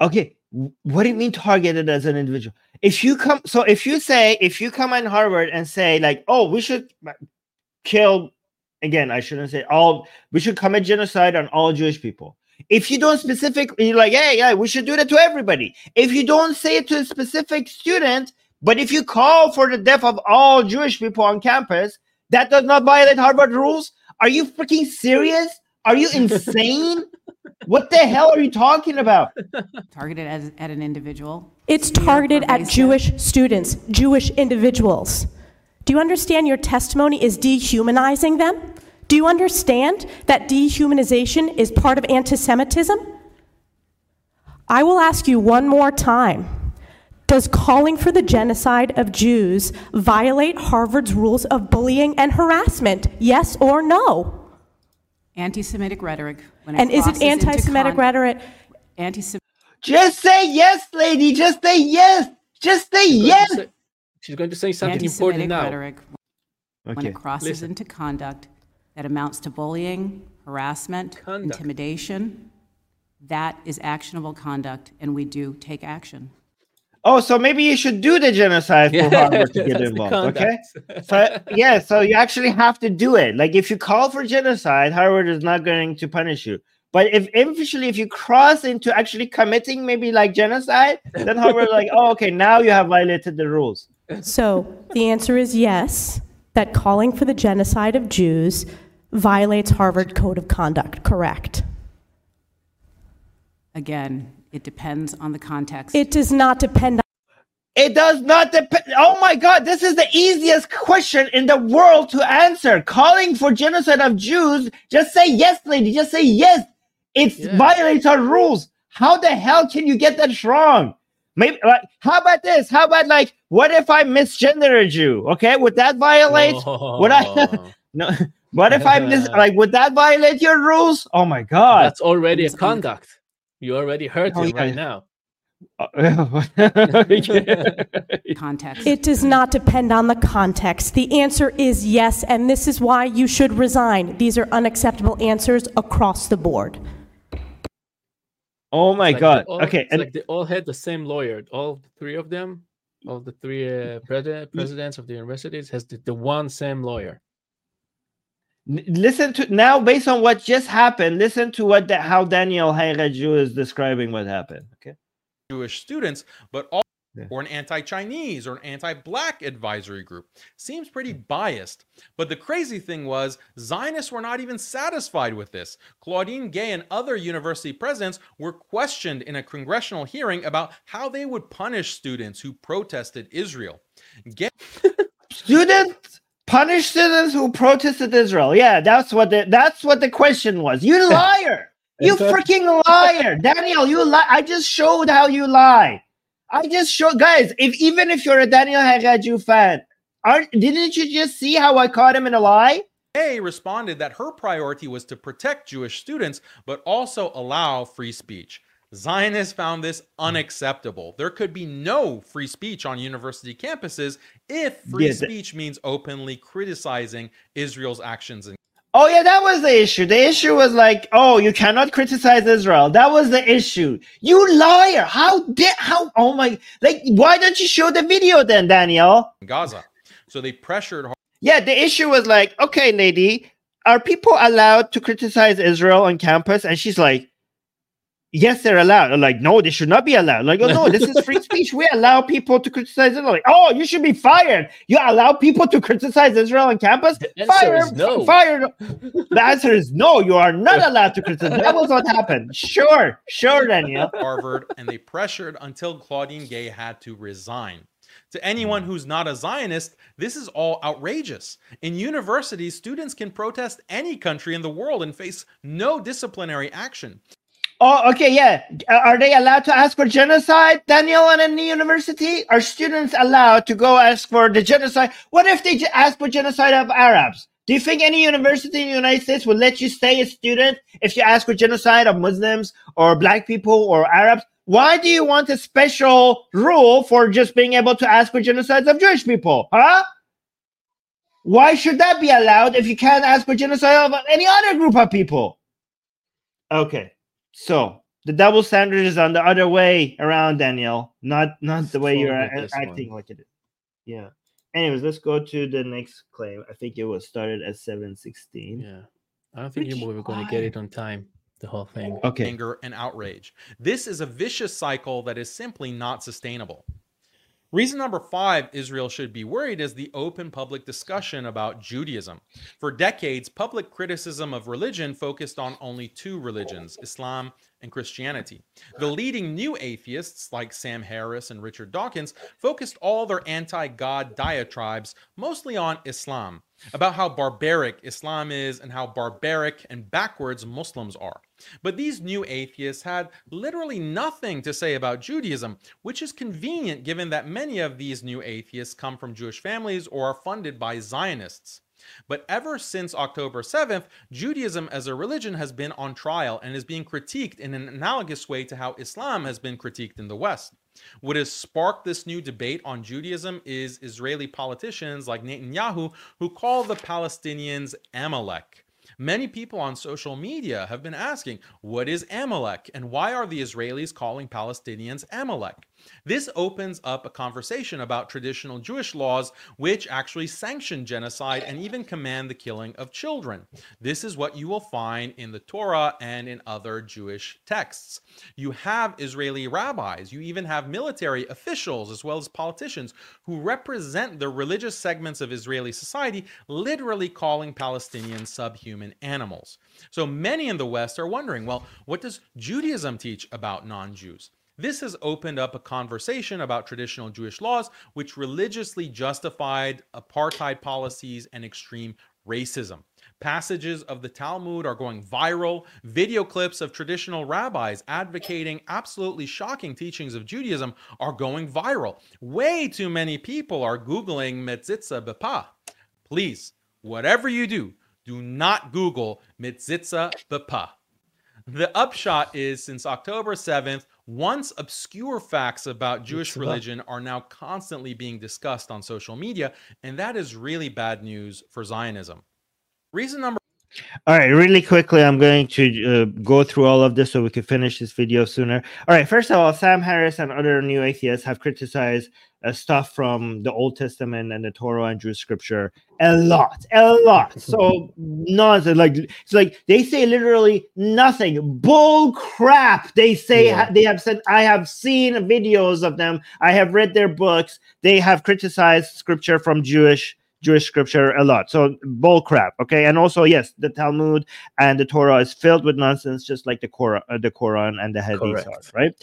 okay what do you mean targeted as an individual if you come so if you say if you come on harvard and say like oh we should kill again i shouldn't say all we should commit genocide on all jewish people if you don't specifically you're like yeah yeah we should do that to everybody if you don't say it to a specific student but if you call for the death of all jewish people on campus that does not violate harvard rules are you freaking serious are you insane what the hell are you talking about Targeted as, at an individual. It's targeted at. Jewish students, Jewish individuals. Do you understand your testimony is dehumanizing them? Do you understand that dehumanization is part of anti Semitism? I will ask you one more time. Does calling for the genocide of Jews violate Harvard's rules of bullying and harassment? Yes or no? Anti-Semitic rhetoric. When And is it crosses anti Semitic con- rhetoric? Anti-Semitic Just say yes, lady. Just say yes. Just say She's going yes. Say- She's going to say something important anti-Semitic now. rhetoric when it crosses listen. into conduct that amounts to bullying, harassment, Conduct. intimidation, that is actionable conduct, and we do take action. Oh, so maybe you should do the genocide for Harvard to get involved. Okay. So yeah, so you actually have to do it. Like if you call for genocide, Harvard is not going to punish you. But if officially, if you cross into actually committing maybe like genocide, then Harvard like, oh, okay, now you have violated the rules. So the answer is yes, that calling for the genocide of Jews violates Harvard Code of Conduct, correct? Again, it depends on the context. It does not depend It does not depend. Oh my God, this is the easiest question in the world to answer. Calling for genocide of Jews, just say yes, lady. Just say yes. It Yeah. violates our rules. How the hell can you get that wrong? Maybe like, how about this? How about like, what if I misgendered you? Okay, would that violate? Would I? Oh, no. What if I mis? Like, would that violate your rules? Oh my God. That's already a Depends on the- conduct. You already hurt Oh, him yeah. right now. context. It does not depend on the context. The answer is yes, and this is why you should resign. These are unacceptable answers across the board. Oh my like God. all- Okay, it's and like they all had the same lawyer. All three of them, all the three uh, president, presidents of the universities has the, the one same lawyer. Listen to now based on what just happened listen to what the, how daniel Haqiqatjou is describing what happened okay Jewish students, but all Yeah. or an anti-Chinese or an anti-black advisory group. Seems pretty hmm. biased. But the crazy thing was Zionists were not even satisfied with this. Claudine Gay and other university presidents were questioned in a congressional hearing about how they would punish students who protested Israel. Gay students punish students who protested israel yeah that's what the that's what the question was you liar you freaking liar daniel you lie i just showed how you lie i just showed guys if even if you're a daniel Haqiqatjou fan aren't didn't you just see how i caught him in a lie Gay responded that her priority was to protect Jewish students, but also allow free speech. Zionists found this unacceptable. There could be no free speech on university campuses if free speech means openly criticizing Israel's actions in Oh yeah, that was the issue. The issue was like, oh, you cannot criticize Israel. That was the issue. You liar! How did how? Oh my! Like, why don't you show the video then, Daniel? Gaza. So they pressured her. Yeah, the issue was like, okay, lady, are people allowed to criticize Israel on campus? And she's like, yes, they're allowed. I'm like, no, they should not be allowed. Like, oh no, this is free speech. We allow people to criticize Israel. Like, oh, you should be fired. You allow people to criticize Israel on campus? The Fire, no. fire. The answer is no. You are not allowed to criticize. That was what happened. Sure, sure, Daniel. Harvard and they pressured until Claudine Gay had to resign. To anyone hmm. who's not a Zionist, this is all outrageous. In universities, students can protest any country in the world and face no disciplinary action. Oh, okay, yeah. Are they allowed to ask for genocide, Daniel, and in any university? Are students allowed to go ask for the genocide? What if they ask for genocide of Arabs? Do you think any university in the United States will let you stay a student if you ask for genocide of Muslims or black people or Arabs? Why do you want a special rule for just being able to ask for genocides of Jewish people? Huh? Why should that be allowed if you can't ask for genocide of any other group of people? Okay. So the double standard is on the other way around, Daniel, not not the way you're acting one. like it is. Yeah. Anyways, let's go to the next claim. I think it was started at 716. Yeah. I don't think Which, you were going to get it on time. The whole thing. Okay. Anger and outrage. This is a vicious cycle that is simply not sustainable. Reason number five Israel should be worried is the open public discussion about Judaism. For decades, public criticism of religion focused on only two religions, Islam and Christianity. The leading new atheists, like Sam Harris and Richard Dawkins, focused all their anti God diatribes mostly on Islam, about how barbaric Islam is and how barbaric and backwards Muslims are. But these new atheists had literally nothing to say about Judaism, which is convenient given that many of these new atheists come from Jewish families or are funded by Zionists. But ever since October 7th, Judaism as a religion has been on trial and is being critiqued in an analogous way to how Islam has been critiqued in the West. What has sparked this new debate on Judaism is Israeli politicians like Netanyahu who call the Palestinians Amalek. Many people on social media have been asking, what is Amalek and why are the Israelis calling Palestinians Amalek? This opens up a conversation about traditional Jewish laws, which actually sanction genocide and even command the killing of children. This is what you will find in the Torah and in other Jewish texts. You have Israeli rabbis, you even have military officials, as well as politicians, who represent the religious segments of Israeli society, literally calling Palestinians subhuman animals. So many in the West are wondering well, what does Judaism teach about non Jews? This has opened up a conversation about traditional Jewish laws, which religiously justified apartheid policies and extreme racism. Passages of the Talmud are going viral. Video clips of traditional rabbis advocating absolutely shocking teachings of Judaism are going viral. Way too many people are Googling Metzitza B'Pah. Please, whatever you do, do not Google Metzitza B'Pah. The upshot is since October 7th, once obscure facts about Jewish religion are now constantly being discussed on social media, and that is really bad news for Zionism. Reason number all right, really quickly, I'm going to uh, go through all of this so we can finish this video sooner. All right, first of all, Sam Harris and other new atheists have criticized uh, stuff from the Old Testament and the Torah and Jewish scripture a lot, a lot. So nonsense. Like it's like they say literally nothing. Bull crap. They say yeah. they have said. I have seen videos of them. I have read their books. They have criticized scripture from Jewish Jewish scripture a lot. So bull crap. Okay, and also yes, the Talmud and the Torah is filled with nonsense, just like the Quran, uh, the Quran and the Hadith are. Right.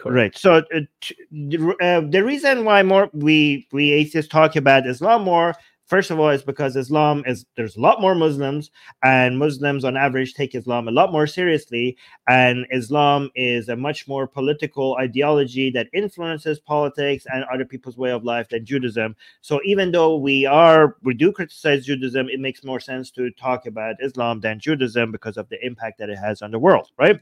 Correct. So uh, uh, the reason why more we we atheists talk about Islam more First of all, it's because Islam is there's a lot more Muslims, and Muslims on average take Islam a lot more seriously. And Islam is a much more political ideology that influences politics and other people's way of life than Judaism. So even though we are we do criticize Judaism, it makes more sense to talk about Islam than Judaism because of the impact that it has on the world, right?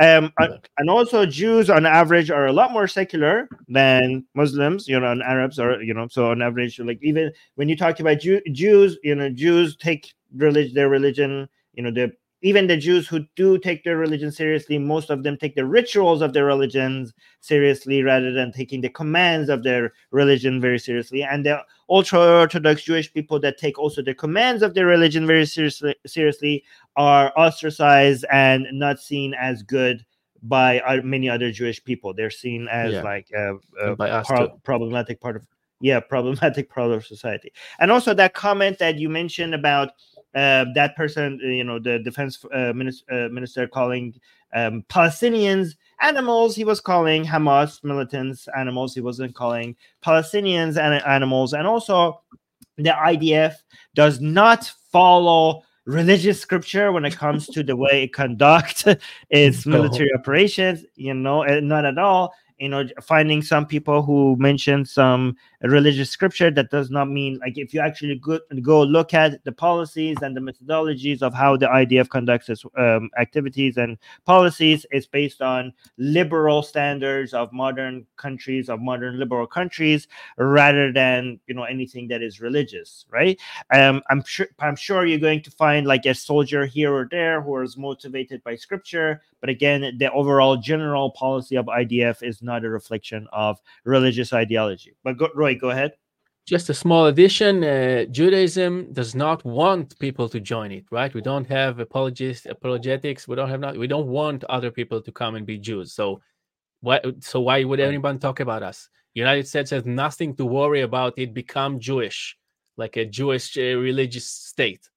Um, and also Jews on average are a lot more secular than Muslims, you know, and Arabs are, you know, so on average, like even when you talk talked about Jew, Jews. You know, Jews take religion, their religion. You know, the even the Jews who do take their religion seriously, most of them take the rituals of their religions seriously rather than taking the commands of their religion very seriously. And the ultra Orthodox Jewish people that take also the commands of their religion very seriously, seriously are ostracized and not seen as good by uh, many other Jewish people. They're seen as yeah. like a, a pro- problematic part of yeah problematic part of society. And also that comment that you mentioned about uh, that person uh, you know the defense uh, minister, uh, minister calling um, palestinians animals. He was calling hamas militants animals. He wasn't calling palestinians and animals. And also the idf does not follow religious scripture when it comes to the way it conducts its military operations. You know, not at all. You know finding some people who mention some religious scripture that does not mean like if you actually go, go look at the policies and the methodologies of how the idf conducts its um, activities and policies it's based on liberal standards of modern countries of modern liberal countries rather than you know anything that is religious right? Um, i'm sure i'm sure you're going to find like a soldier here or there who is motivated by scripture but again the overall general policy of idf is not a reflection of religious ideology. But go, Roy, go ahead. Just a small addition. Uh, Judaism does not want people to join it, right? We don't have apologists, apologetics. We don't have not. We don't want other people to come and be Jews. So, why? So why would anyone talk about us? United States has nothing to worry about. It become Jewish, like a Jewish uh, religious state.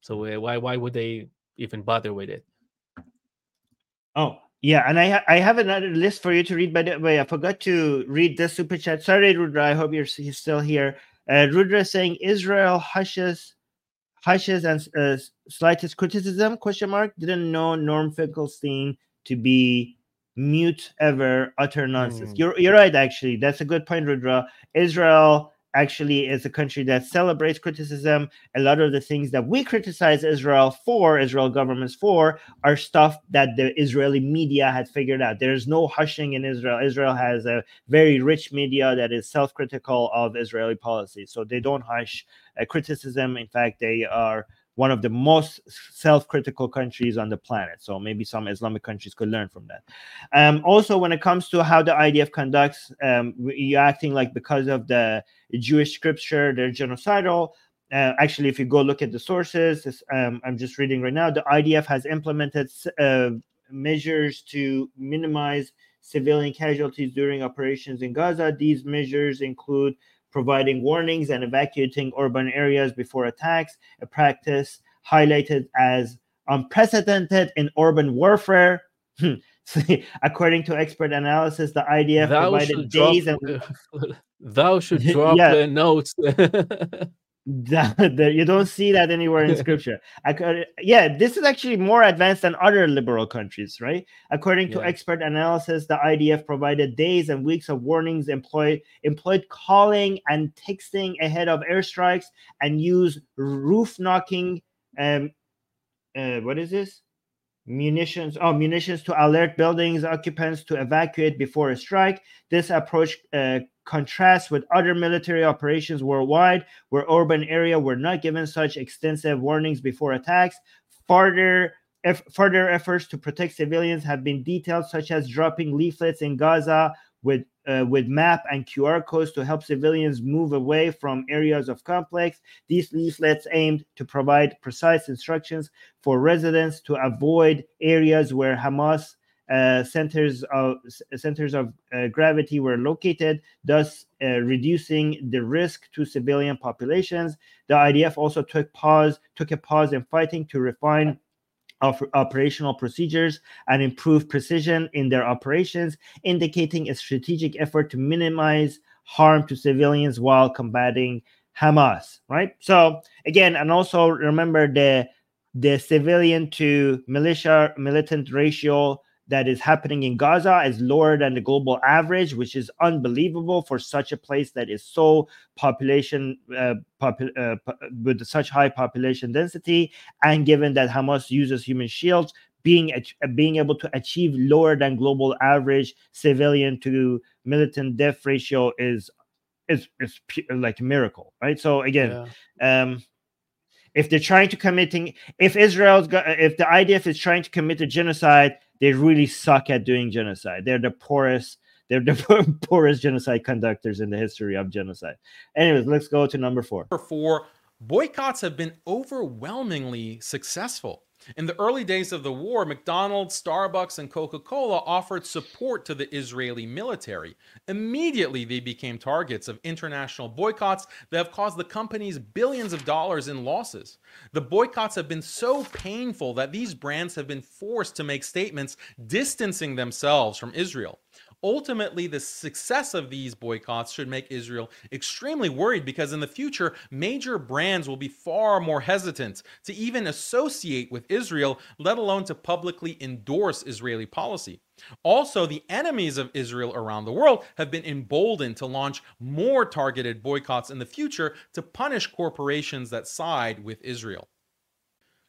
So uh, why why would they even bother with it? Oh, yeah, and I ha- I have another list for you to read. By the way, I forgot to read the super chat. Sorry, Rudra. I hope you're he's still here. Uh, Rudra saying Israel hushes, hushes and uh, slightest criticism? Question mark. Didn't know Norm Finkelstein to be mute ever, utter nonsense. Mm. You're you're right. Actually, that's a good point, Rudra. Israel actually is a country that celebrates criticism. A lot of the things that we criticize Israel for, Israel governments for, are stuff that the Israeli media had figured out. There's no hushing in Israel. Israel has a very rich media that is self critical of Israeli policy. So they don't hush uh, criticism. In fact, they are one of the most self-critical countries on the planet. So maybe some Islamic countries could learn from that. Um, also, when it comes to how the IDF conducts, um, you're acting like because of the Jewish scripture, they're genocidal. Uh, actually, if you go look at the sources, um, I'm just reading right now. The IDF has implemented uh, measures to minimize civilian casualties during operations in Gaza. These measures include providing warnings and evacuating urban areas before attacks, a practice highlighted as unprecedented in urban warfare. Hmm. According to expert analysis, the IDF thou provided days drop, and thou should drop yeah. notes. that, you don't see that anywhere in scripture. Could, yeah, this is actually more advanced than other liberal countries, right? According to yeah. expert analysis, the IDF provided days and weeks of warnings, employed employed calling and texting ahead of airstrikes, and used roof knocking. Um, uh, what is this? Munitions oh munitions to alert buildings occupants to evacuate before a strike. This approach uh, contrasts with other military operations worldwide where urban area were not given such extensive warnings before attacks. Further if further efforts to protect civilians have been detailed such as dropping leaflets in gaza with uh, with map and QR codes to help civilians move away from areas of conflict. These leaflets aimed to provide precise instructions for residents to avoid areas where Hamas uh, centers of centers of uh, gravity were located, thus uh, reducing the risk to civilian populations. The IDF also took pause took a pause in fighting to refine of operational procedures and improve precision in their operations, indicating a strategic effort to minimize harm to civilians while combating Hamas. Right. So again, and also remember the the civilian to militia militant ratio that is happening in Gaza is lower than the global average, which is unbelievable for such a place that is so population uh, popu- uh, with such high population density, and given that Hamas uses human shields, being being able to achieve lower than global average civilian to militant death ratio is is is like a miracle, right? So again, yeah. um, if they're trying to committing, if Israel's got, if the IDF is trying to commit a genocide they really suck at doing genocide. They're the poorest. They're the poorest genocide conductors in the history of genocide. Anyways, let's go to number four. Number four, boycotts have been overwhelmingly successful. In the early days of the war, McDonald's, Starbucks, and Coca Cola offered support to the Israeli military. Immediately, they became targets of international boycotts that have caused the companies billions of dollars in losses. The boycotts have been so painful that these brands have been forced to make statements distancing themselves from Israel. Ultimately, the success of these boycotts should make Israel extremely worried because in the future, major brands will be far more hesitant to even associate with Israel, let alone to publicly endorse Israeli policy. Also, the enemies of Israel around the world have been emboldened to launch more targeted boycotts in the future to punish corporations that side with Israel.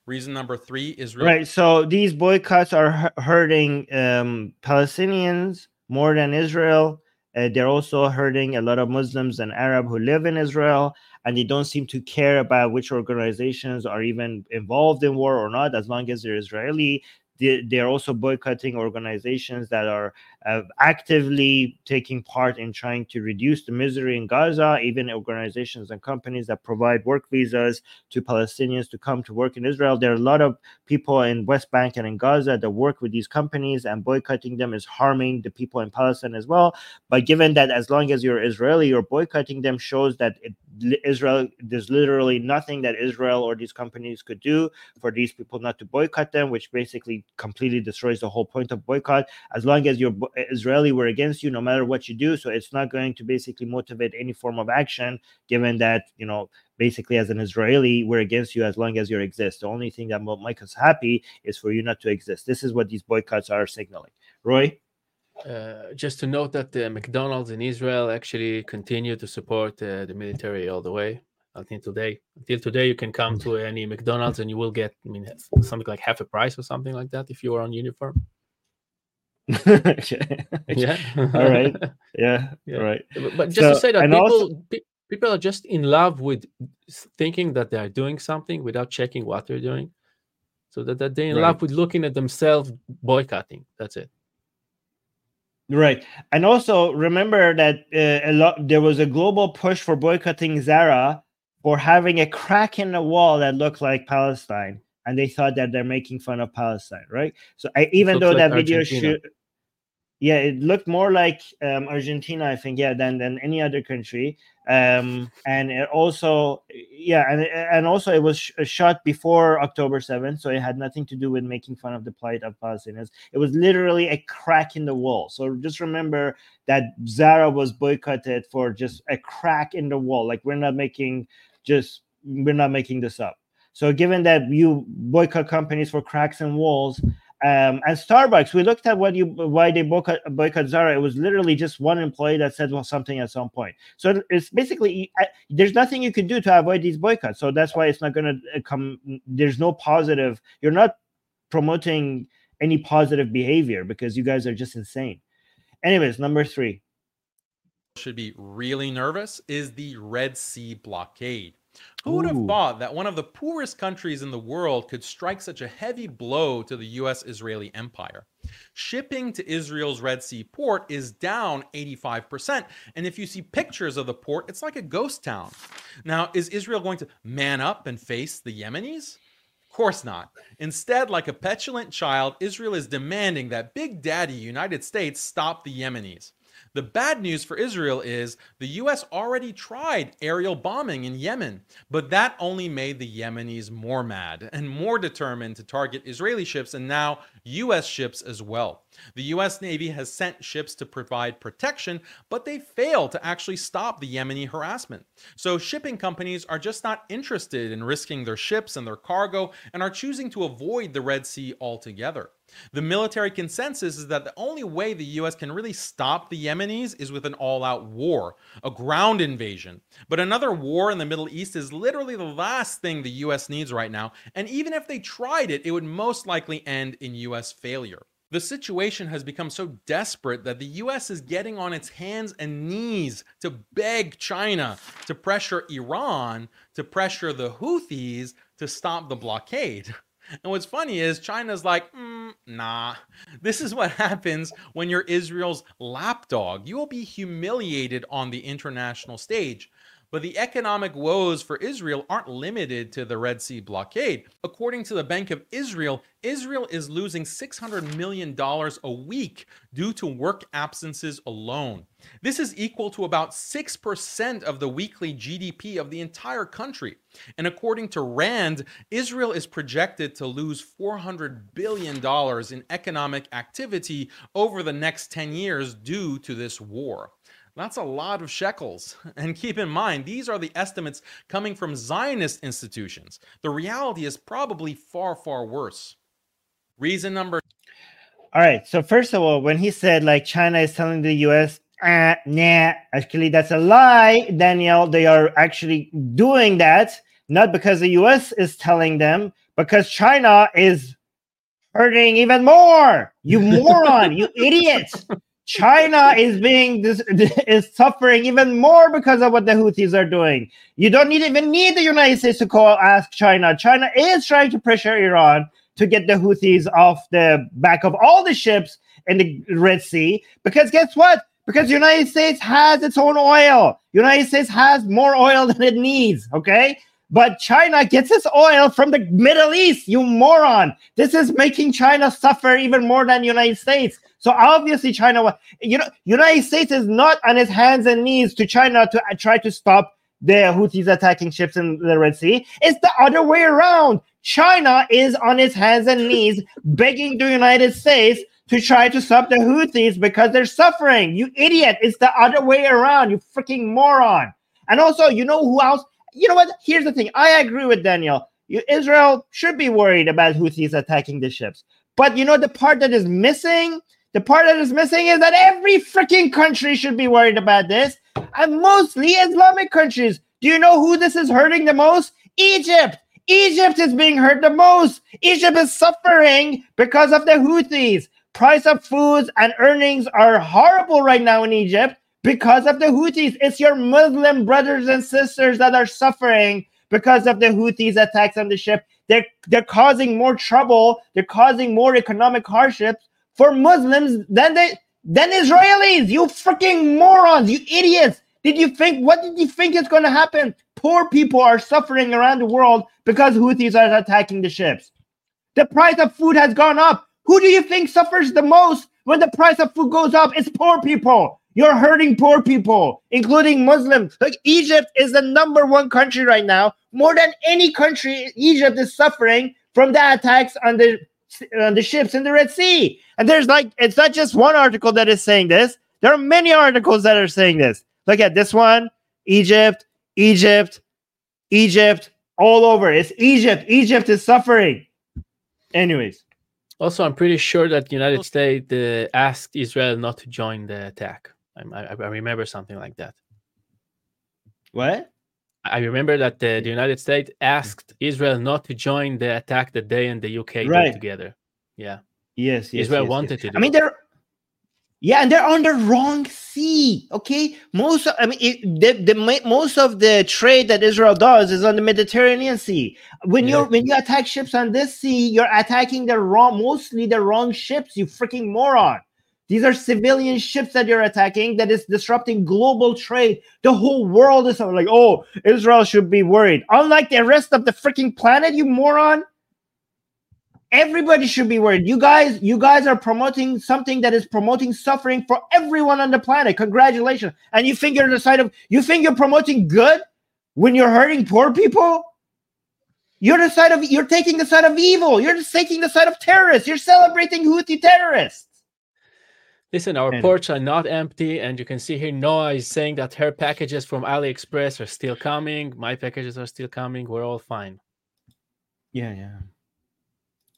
Reason number three Israel. Right. So these boycotts are hurting um, Palestinians more than Israel. Uh, they're also hurting a lot of Muslims and Arab who live in Israel, and they don't seem to care about which organizations are even involved in war or not, as long as they're Israeli they're also boycotting organizations that are uh, actively taking part in trying to reduce the misery in Gaza, even organizations and companies that provide work visas to Palestinians to come to work in Israel. There are a lot of people in West Bank and in Gaza that work with these companies, and boycotting them is harming the people in Palestine as well. But given that as long as you're Israeli, you're boycotting them shows that it, Israel, there's literally nothing that Israel or these companies could do for these people not to boycott them, which basically completely destroys the whole point of boycott. As long as you're Israeli, we're against you no matter what you do. So it's not going to basically motivate any form of action, given that, you know, basically as an Israeli, we're against you as long as you exist. The only thing that will make us happy is for you not to exist. This is what these boycotts are signaling. Roy? Uh, just to note that the McDonald's in Israel actually continue to support uh, the military all the way until today. Until today, you can come to any McDonald's and you will get, I mean, something like half a price or something like that if you are on uniform. yeah. All right. Yeah. yeah. Right. But just so, to say that people also... people are just in love with thinking that they are doing something without checking what they're doing. So that, that they're in right. love with looking at themselves boycotting. That's it. Right. And also remember that uh, a lot there was a global push for boycotting Zara for having a crack in the wall that looked like Palestine and they thought that they're making fun of Palestine, right? So I, even though like that video shoot, yeah, it looked more like um, Argentina, I think, yeah, than than any other country. Um, and it also, yeah, and and also it was sh- shot before October seventh, so it had nothing to do with making fun of the plight of Palestinians. It was literally a crack in the wall. So just remember that Zara was boycotted for just a crack in the wall. Like we're not making just we're not making this up so given that you boycott companies for cracks and walls, um, and Starbucks, we looked at what you why they boycott, boycott Zara. It was literally just one employee that said well something at some point. So it's basically there's nothing you can do to avoid these boycotts. So that's why it's not going to uh, come. There's no positive. You're not promoting any positive behavior because you guys are just insane. Anyways, number three should be really nervous is the Red Sea blockade. Who would have Ooh. thought that one of the poorest countries in the world could strike such a heavy blow to the US Israeli empire? Shipping to Israel's Red Sea port is down 85%. And if you see pictures of the port, it's like a ghost town. Now, is Israel going to man up and face the Yemenis? Of course not. Instead, like a petulant child, Israel is demanding that Big Daddy United States stop the Yemenis. The bad news for Israel is the US already tried aerial bombing in Yemen, but that only made the Yemenis more mad and more determined to target Israeli ships and now US ships as well. The US Navy has sent ships to provide protection, but they fail to actually stop the Yemeni harassment. So shipping companies are just not interested in risking their ships and their cargo and are choosing to avoid the Red Sea altogether. The military consensus is that the only way the US can really stop the Yemenis is with an all out war, a ground invasion. But another war in the Middle East is literally the last thing the US needs right now, and even if they tried it, it would most likely end in US failure. The situation has become so desperate that the US is getting on its hands and knees to beg China to pressure Iran, to pressure the Houthis to stop the blockade. And what's funny is China's like, mm, nah. This is what happens when you're Israel's lapdog. You will be humiliated on the international stage. But the economic woes for Israel aren't limited to the Red Sea blockade. According to the Bank of Israel, Israel is losing $600 million a week due to work absences alone. This is equal to about 6% of the weekly GDP of the entire country. And according to RAND, Israel is projected to lose $400 billion in economic activity over the next 10 years due to this war. That's a lot of shekels. And keep in mind, these are the estimates coming from Zionist institutions. The reality is probably far, far worse. Reason number All right. So first of all, when he said like China is telling the US, uh, nah, actually that's a lie, Daniel. They are actually doing that not because the US is telling them, because China is hurting even more. You moron, you idiot. China is being this is suffering even more because of what the Houthis are doing. You don't need even need the United States to call ask China. China is trying to pressure Iran to get the Houthis off the back of all the ships in the Red Sea. Because guess what? Because the United States has its own oil. United States has more oil than it needs. Okay. But China gets its oil from the Middle East, you moron. This is making China suffer even more than the United States. So obviously China, you know, United States is not on its hands and knees to China to uh, try to stop the Houthis attacking ships in the Red Sea. It's the other way around. China is on its hands and knees begging the United States to try to stop the Houthis because they're suffering. You idiot. It's the other way around. You freaking moron. And also, you know who else? You know what? Here's the thing. I agree with Daniel. You, Israel should be worried about Houthis attacking the ships. But you know the part that is missing? The part that is missing is that every freaking country should be worried about this, and mostly Islamic countries. Do you know who this is hurting the most? Egypt. Egypt is being hurt the most. Egypt is suffering because of the Houthis. Price of foods and earnings are horrible right now in Egypt because of the Houthis. It's your Muslim brothers and sisters that are suffering because of the Houthis attacks on the ship. They're, they're causing more trouble. They're causing more economic hardships for Muslims than they than Israelis. You freaking morons, you idiots. Did you think what did you think is going to happen? Poor people are suffering around the world because Houthis are attacking the ships. The price of food has gone up. Who do you think suffers the most when the price of food goes up? It's poor people. You're hurting poor people, including Muslims. Like Egypt is the number one country right now. More than any country, Egypt is suffering from the attacks on the on the ships in the Red Sea. And there's like, it's not just one article that is saying this. There are many articles that are saying this. Look at this one Egypt, Egypt, Egypt, all over. It's Egypt. Egypt is suffering. Anyways. Also, I'm pretty sure that the United States uh, asked Israel not to join the attack. I, I, I remember something like that. What? I remember that the, the, United States asked mm-hmm. Israel not to join the attack that they and the UK right. did together. Yeah. Yes, yes. Israel yes, wanted yes. to. I mean, they're yeah, and they're on the wrong sea. Okay, most of, I mean, it, the, the most of the trade that Israel does is on the Mediterranean Sea. When Yeah. you when you attack ships on this sea, you're attacking the wrong, mostly the wrong ships. You freaking moron. These are civilian ships that you're attacking that is disrupting global trade. The whole world is like, oh, Israel should be worried. Unlike the rest of the freaking planet, you moron. Everybody should be worried. You guys, you guys are promoting something that is promoting suffering for everyone on the planet. Congratulations. And you think you're the side of you think you're promoting good when you're hurting poor people? You're the side of you're taking the side of evil. You're just taking the side of terrorists. You're celebrating Houthi terrorists. Listen, our Anyway. ports are not empty, and you can see here Noah is saying that her packages from AliExpress are still coming. My packages are still coming. We're all fine. Yeah, yeah.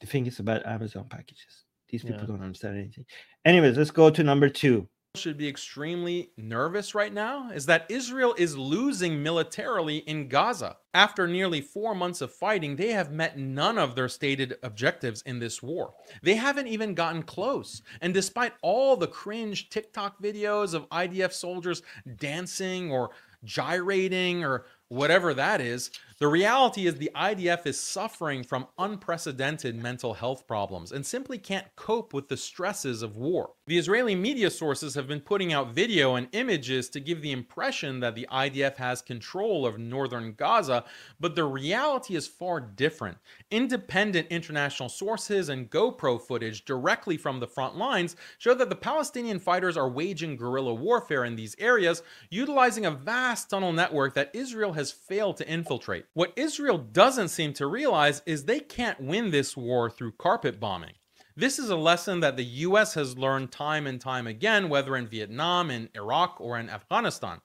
The thing is about Amazon packages. These people Yeah. don't understand anything. Anyways, let's go to number two. Should be extremely nervous right now is that Israel is losing militarily in Gaza. After nearly four months of fighting, they have met none of their stated objectives in this war. They haven't even gotten close. And despite all the cringe TikTok videos of IDF soldiers dancing or gyrating or whatever that is, The reality is the IDF is suffering from unprecedented mental health problems and simply can't cope with the stresses of war. The Israeli media sources have been putting out video and images to give the impression that the IDF has control of northern Gaza, but the reality is far different. Independent international sources and GoPro footage directly from the front lines show that the Palestinian fighters are waging guerrilla warfare in these areas, utilizing a vast tunnel network that Israel has failed to infiltrate. What Israel doesn't seem to realize is they can't win this war through carpet bombing. This is a lesson that the US has learned time and time again, whether in Vietnam, in Iraq, or in Afghanistan.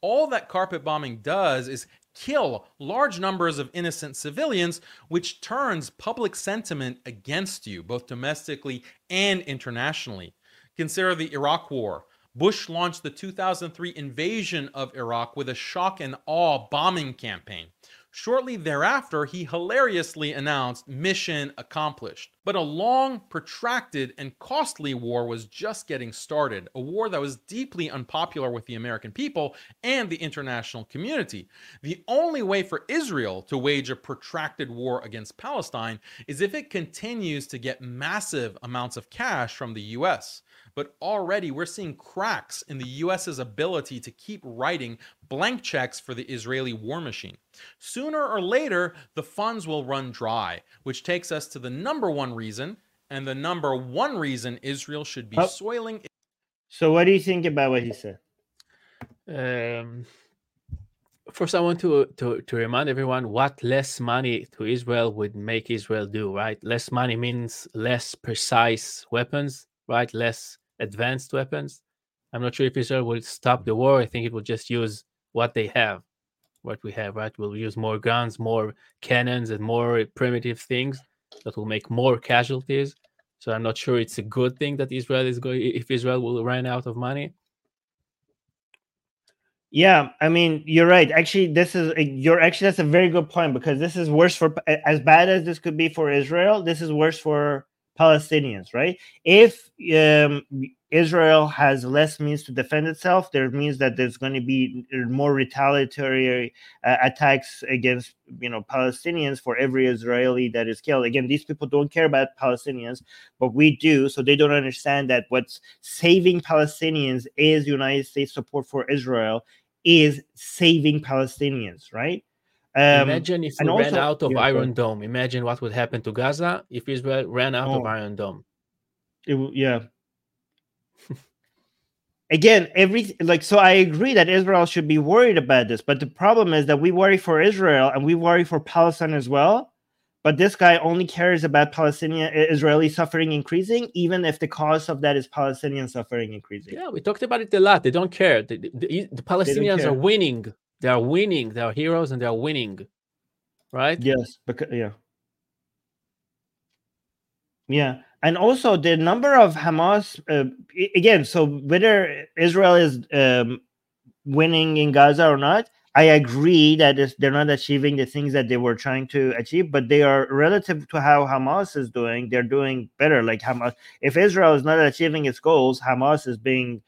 All that carpet bombing does is kill large numbers of innocent civilians, which turns public sentiment against you, both domestically and internationally. Consider the Iraq War. Bush launched the 2003 invasion of Iraq with a shock and awe bombing campaign. Shortly thereafter, he hilariously announced mission accomplished. But a long, protracted, and costly war was just getting started, a war that was deeply unpopular with the American people and the international community. The only way for Israel to wage a protracted war against Palestine is if it continues to get massive amounts of cash from the US but already we're seeing cracks in the US's ability to keep writing blank checks for the Israeli war machine. Sooner or later, the funds will run dry, which takes us to the number one reason, and the number one reason Israel should be Oh. soiling. So, what do you think about what he said? Um, first, I want to, to to remind everyone what less money to Israel would make Israel do. Right, less money means less precise weapons. Right, less advanced weapons. I'm not sure if Israel will stop the war. I think it will just use what they have, what we have. Right, we'll use more guns, more cannons, and more primitive things that will make more casualties. So I'm not sure it's a good thing that Israel is going. If Israel will run out of money, Yeah, I mean, you're right. Actually, this is eh, you're actually that's a very good point because this is worse for as bad as this could be for Israel. This is worse for Palestinians, right? If um, Israel has less means to defend itself, there means that there's going to be more retaliatory uh, attacks against you know Palestinians for every Israeli that is killed. Again, these people don't care about Palestinians, but we do, so they don't understand that what's saving Palestinians is United States support for Israel is saving Palestinians, right? Um, Imagine if we ran out of yeah, Iron. Dome. Imagine what would happen to Gaza if Israel ran out of Oh. Iron Dome. It yeah. Again, every like so I agree that Israel should be worried about this, but the problem is that we worry for Israel and we worry for Palestine as well. But this guy only cares about Palestinian Israeli suffering increasing, even if the cause of that is Palestinian suffering increasing. Yeah, we talked about it a lot. They don't care. The, the, the- Palestinians are winning. They are winning. They are heroes and they are winning. Right? Yes, because yeah. Yeah, and also the number of Hamas uh, again. So whether Israel is um, winning in Gaza or not, I agree that they're not achieving the things that they were trying to achieve, but they are relative to how Hamas is doing. They're doing better. Like Hamas, if Israel is not achieving its goals, Hamas is being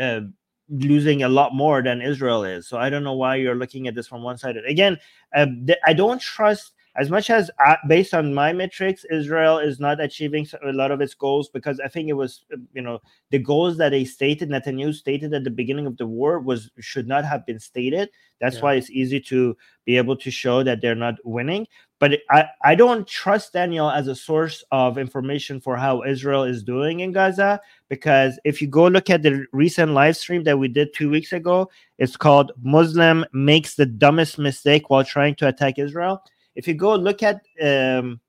uh, losing a lot more than Israel is. So I don't know why you're looking at this from one side. Again, um, th- I don't trust as much as uh, based on my metrics, Israel is not achieving a lot of its goals because I think it was, you know, the goals that they stated, Netanyahu stated at the beginning of the war was should not have been stated. That's Yeah. why it's easy to be able to show that they're not winning. But I, I don't trust Daniel as a source of information for how Israel is doing in Gaza because if you go look at the recent live stream that we did two weeks ago, it's called Muslim makes the dumbest mistake while trying to attack Israel. If you go look at um,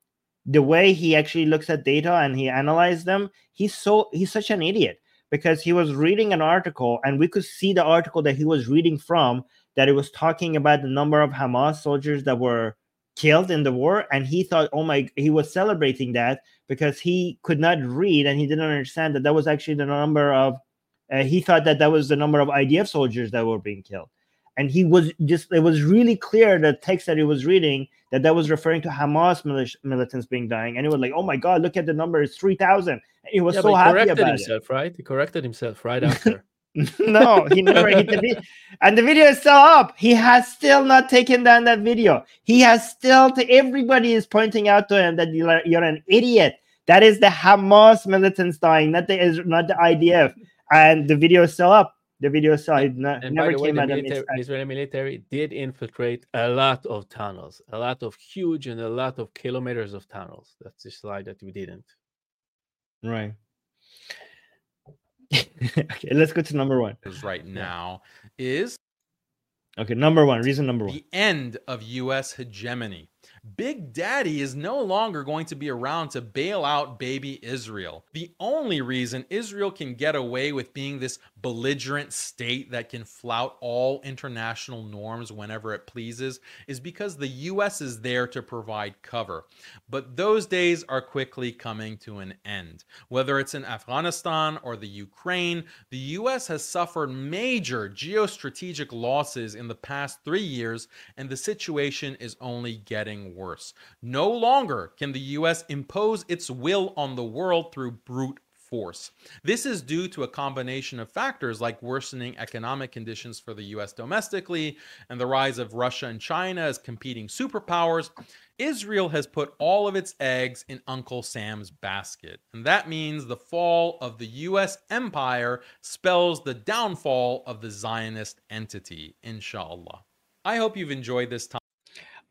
the way he actually looks at data and he analyzed them, he's so he's such an idiot because he was reading an article and we could see the article that he was reading from that it was talking about the number of Hamas soldiers that were killed in the war. And he thought oh my he was celebrating that because he could not read and he didn't understand that that was actually the number of uh, he thought that that was the number of IDF soldiers that were being killed. And he was just it was really clear the text that he was reading that that was referring to Hamas militia, militants being dying and he was like oh my god look at the number it's 3000 and he was Yeah, so he happy corrected about it himself, right? He corrected himself right after. no, he never hit the video. And the video is still up. He has still not taken down that video. He has still to everybody is pointing out to him that you're, you're an idiot. That is the Hamas militants dying, not the not the IDF. And the video is still up. The video side still not, And never by the way, came the out of military, its- Israeli military did infiltrate a lot of tunnels, a lot of huge and a lot of kilometers of tunnels. That's the slide that we didn't. Right. okay, let's go to number one. is right now is Okay, number one, reason number one. the end of US hegemony. Big Daddy is no longer going to be around to bail out baby Israel. The only reason Israel can get away with being this belligerent state that can flout all international norms whenever it pleases is because the US is there to provide cover. But those days are quickly coming to an end. Whether it's in Afghanistan or the Ukraine, the US has suffered major geostrategic losses in the past three years, and the situation is only getting worse. No longer can the US impose its will on the world through brute force. This is due to a combination of factors like worsening economic conditions for the US domestically and the rise of Russia and China as competing superpowers. Israel has put all of its eggs in Uncle Sam's basket. And that means the fall of the US empire spells the downfall of the Zionist entity, inshallah. I hope you've enjoyed this time.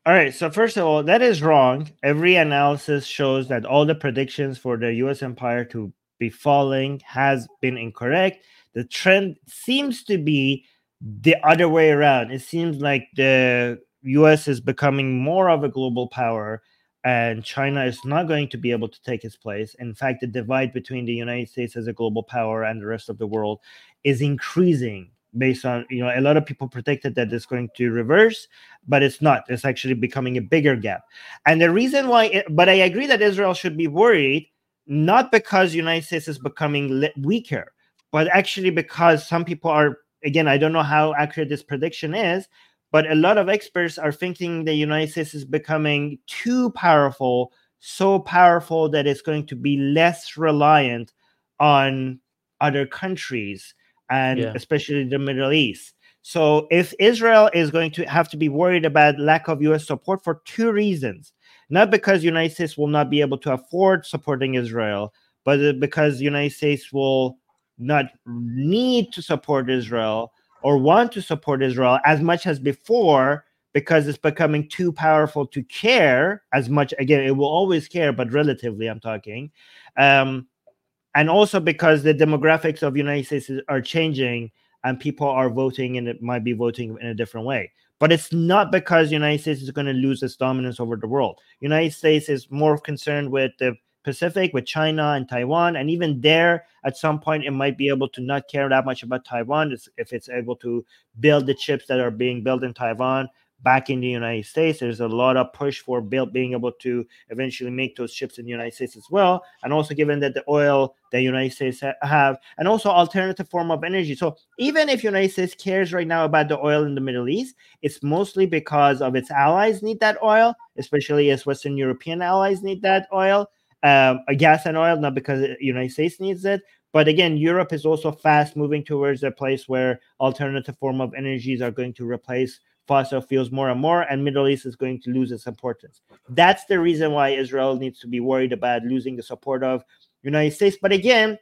All right. So first of all, that is wrong. Every analysis shows that all the predictions for the U.S. empire to be falling has been incorrect. The trend seems to be the other way around. It seems like the U.S. is becoming more of a global power, and China is not going to be able to take its place. In fact, the divide between the United States as a global power and the rest of the world is increasing based on you know a lot of people predicted that it's going to reverse but it's not. It's actually becoming a bigger gap. And the reason why it, but i agree that israel should be worried not because the united states is becoming weaker but actually because some people are again i don't know how accurate this prediction is but a lot of experts are thinking the united states is becoming too powerful so powerful that it's going to be less reliant on other countries and Yeah. especially the middle east so if Israel is going to have to be worried about lack of US support for two reasons, not because United States will not be able to afford supporting Israel, but uh, because United States will not need to support Israel or want to support Israel as much as before because it's becoming too powerful to care as much again it will always care but relatively i'm talking um, and also because the demographics of united states are changing and people are voting and it might be voting in a different way. But it's not because the united states is going to lose its dominance over the world. United states is more concerned with the pacific with china and taiwan and even there at some point it might be able to not care that much about taiwan if it's able to build the chips that are being built in taiwan back in the united states there's a lot of push for build, being able to eventually make those chips in the united states as well. And also given that the oil the united states ha- have and also alternative form of energy. So even if the united states cares right now about the oil in the middle east it's mostly because of its allies need that oil especially as western european allies need that oil um, gas and oil not because the united states needs it. But again europe is also fast moving towards a place where alternative form of energies are going to replace fossil fuels more and more and middle east is going to lose its importance. That's the reason why israel needs to be worried about losing the support of united states. But again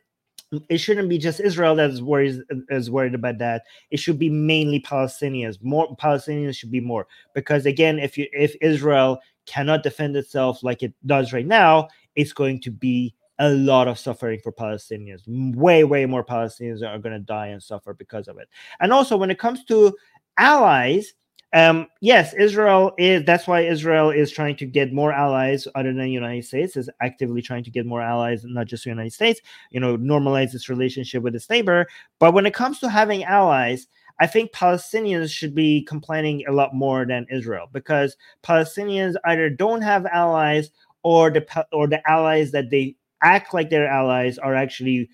it shouldn't be just israel that's worries is worried about that. It should be mainly palestinians. More palestinians should be more. Because again if you if israel cannot defend itself like it does right now it's going to be a lot of suffering for palestinians. Way way more palestinians are going to die and suffer because of it. And also when it comes to allies um yes israel is that's why israel is trying to get more allies other than united states is actively trying to get more allies not just the united states you know normalize its relationship with its neighbor. But when it comes to having allies i think palestinians should be complaining a lot more than israel because palestinians either don't have allies or the or the allies that they act like their allies are actually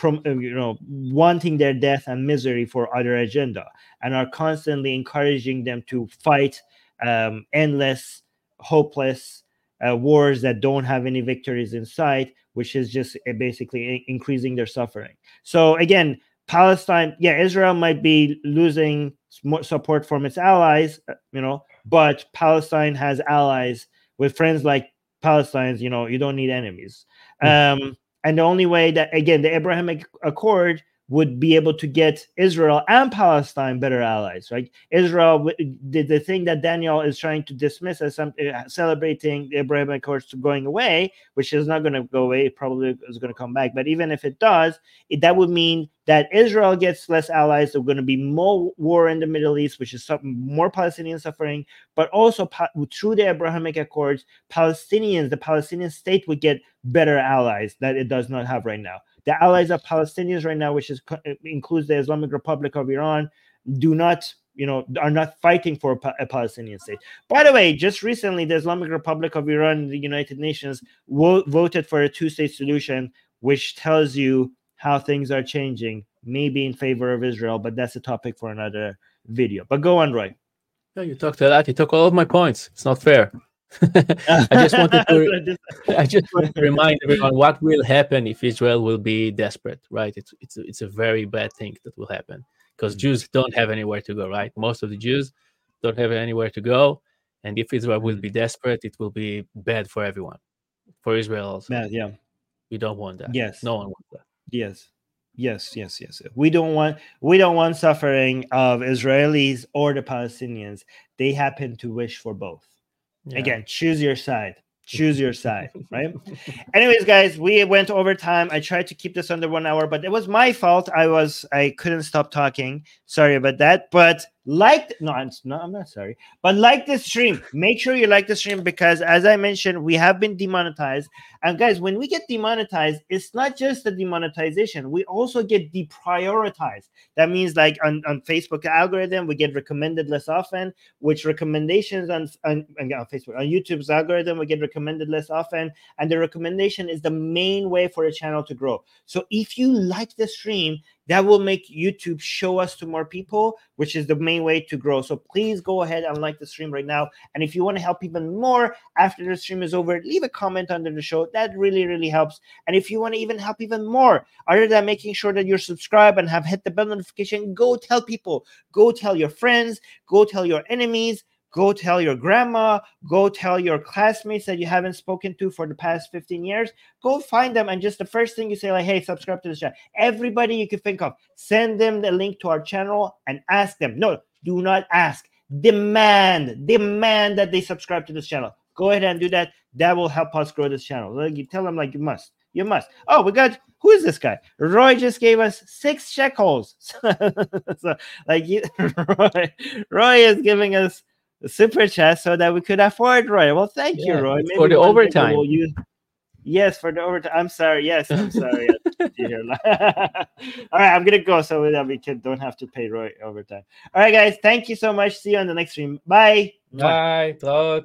prom- uh, you know wanting their death and misery for other agenda and are constantly encouraging them to fight um, endless hopeless uh, wars that don't have any victories in sight which is just uh, basically in- increasing their suffering so again Palestine, yeah, Israel might be losing more support from its allies, uh, you know, but Palestine has allies with friends like Palestinians. You know, you don't need enemies. Mm-hmm. Um, and the only way that again the Abrahamic Accord would be able to get Israel and Palestine better allies, right? Israel, the, the thing that Daniel is trying to dismiss as some, uh, celebrating the Abrahamic Accords going away, which is not going to go away, it probably is going to come back. But even if it does, it, that would mean that Israel gets less allies. There's going to be more war in the Middle East, which is more Palestinian suffering. But also through the Abrahamic Accords, Palestinians, the Palestinian state, would get better allies that it does not have right now. The allies of Palestinians right now, which is uh, includes the Islamic Republic of Iran, do not you know are not fighting for a, palestinian state. By the way just recently the islamic republic of iran the united nations wo- voted for a two-state solution which tells you how things are changing maybe in favor of israel but that's a topic for another video. But go on roy. Yeah, you talked a lot. You took all of my points. It's not fair I just wanted to I just wanted to remind everyone what will happen if Israel will be desperate, right? It's it's it's a very bad thing that will happen because mm-hmm. Jews don't have anywhere to go, right? Most of the Jews don't have anywhere to go, and if Israel will mm-hmm. be desperate, it will be bad for everyone, for Israel also. Yeah, yeah. We don't want that. Yes, no one wants that. Yes, yes, yes, yes. We don't want we don't want suffering of Israelis or the Palestinians. They happen to wish for both. Yeah. Again, choose your side. Choose your side, right? Anyways, guys, we went over time. I tried to keep this under one hour, but it was my fault. I was I couldn't stop talking. Sorry about that. But like no I'm, not I'm not sorry. But like this stream. Make sure you like the stream because as i mentioned we have been demonetized. And guys when we get demonetized it's not just the demonetization. We also get deprioritized. That means like on, on facebook algorithm we get recommended less often which recommendations on, on, on facebook on youtube's algorithm we get recommended less often. And the recommendation is the main way for a channel to grow. So if you like the stream that will make YouTube show us to more people, which is the main way to grow. So please go ahead and like the stream right now. And if you want to help even more after the stream is over, leave a comment under the show. That really, really helps. And if you want to even help even more, other than making sure that you're subscribed and have hit the bell notification, go tell people, go tell your friends, go tell your enemies, Go tell your grandma, go tell your classmates that you haven't spoken to for the past 15 years. Go find them and just the first thing you say, like, hey, subscribe to this channel. Everybody you can think of, send them the link to our channel and ask them. No, do not ask. Demand, demand that they subscribe to this channel. Go ahead and do that. That will help us grow this channel. Like you tell them, like you must. You must. Oh, we got who is this guy? Roy just gave us six shekels. so, like, you, Roy, Roy is giving us super chat so that we could afford Roy. Well, thank yeah, you, Roy. For the overtime. We'll use... Yes, for the overtime. I'm sorry. Yes, I'm sorry. All right, I'm gonna go so that we can don't have to pay Roy overtime. All right, guys. Thank you so much. See you on the next stream. Bye. Bye. Bye.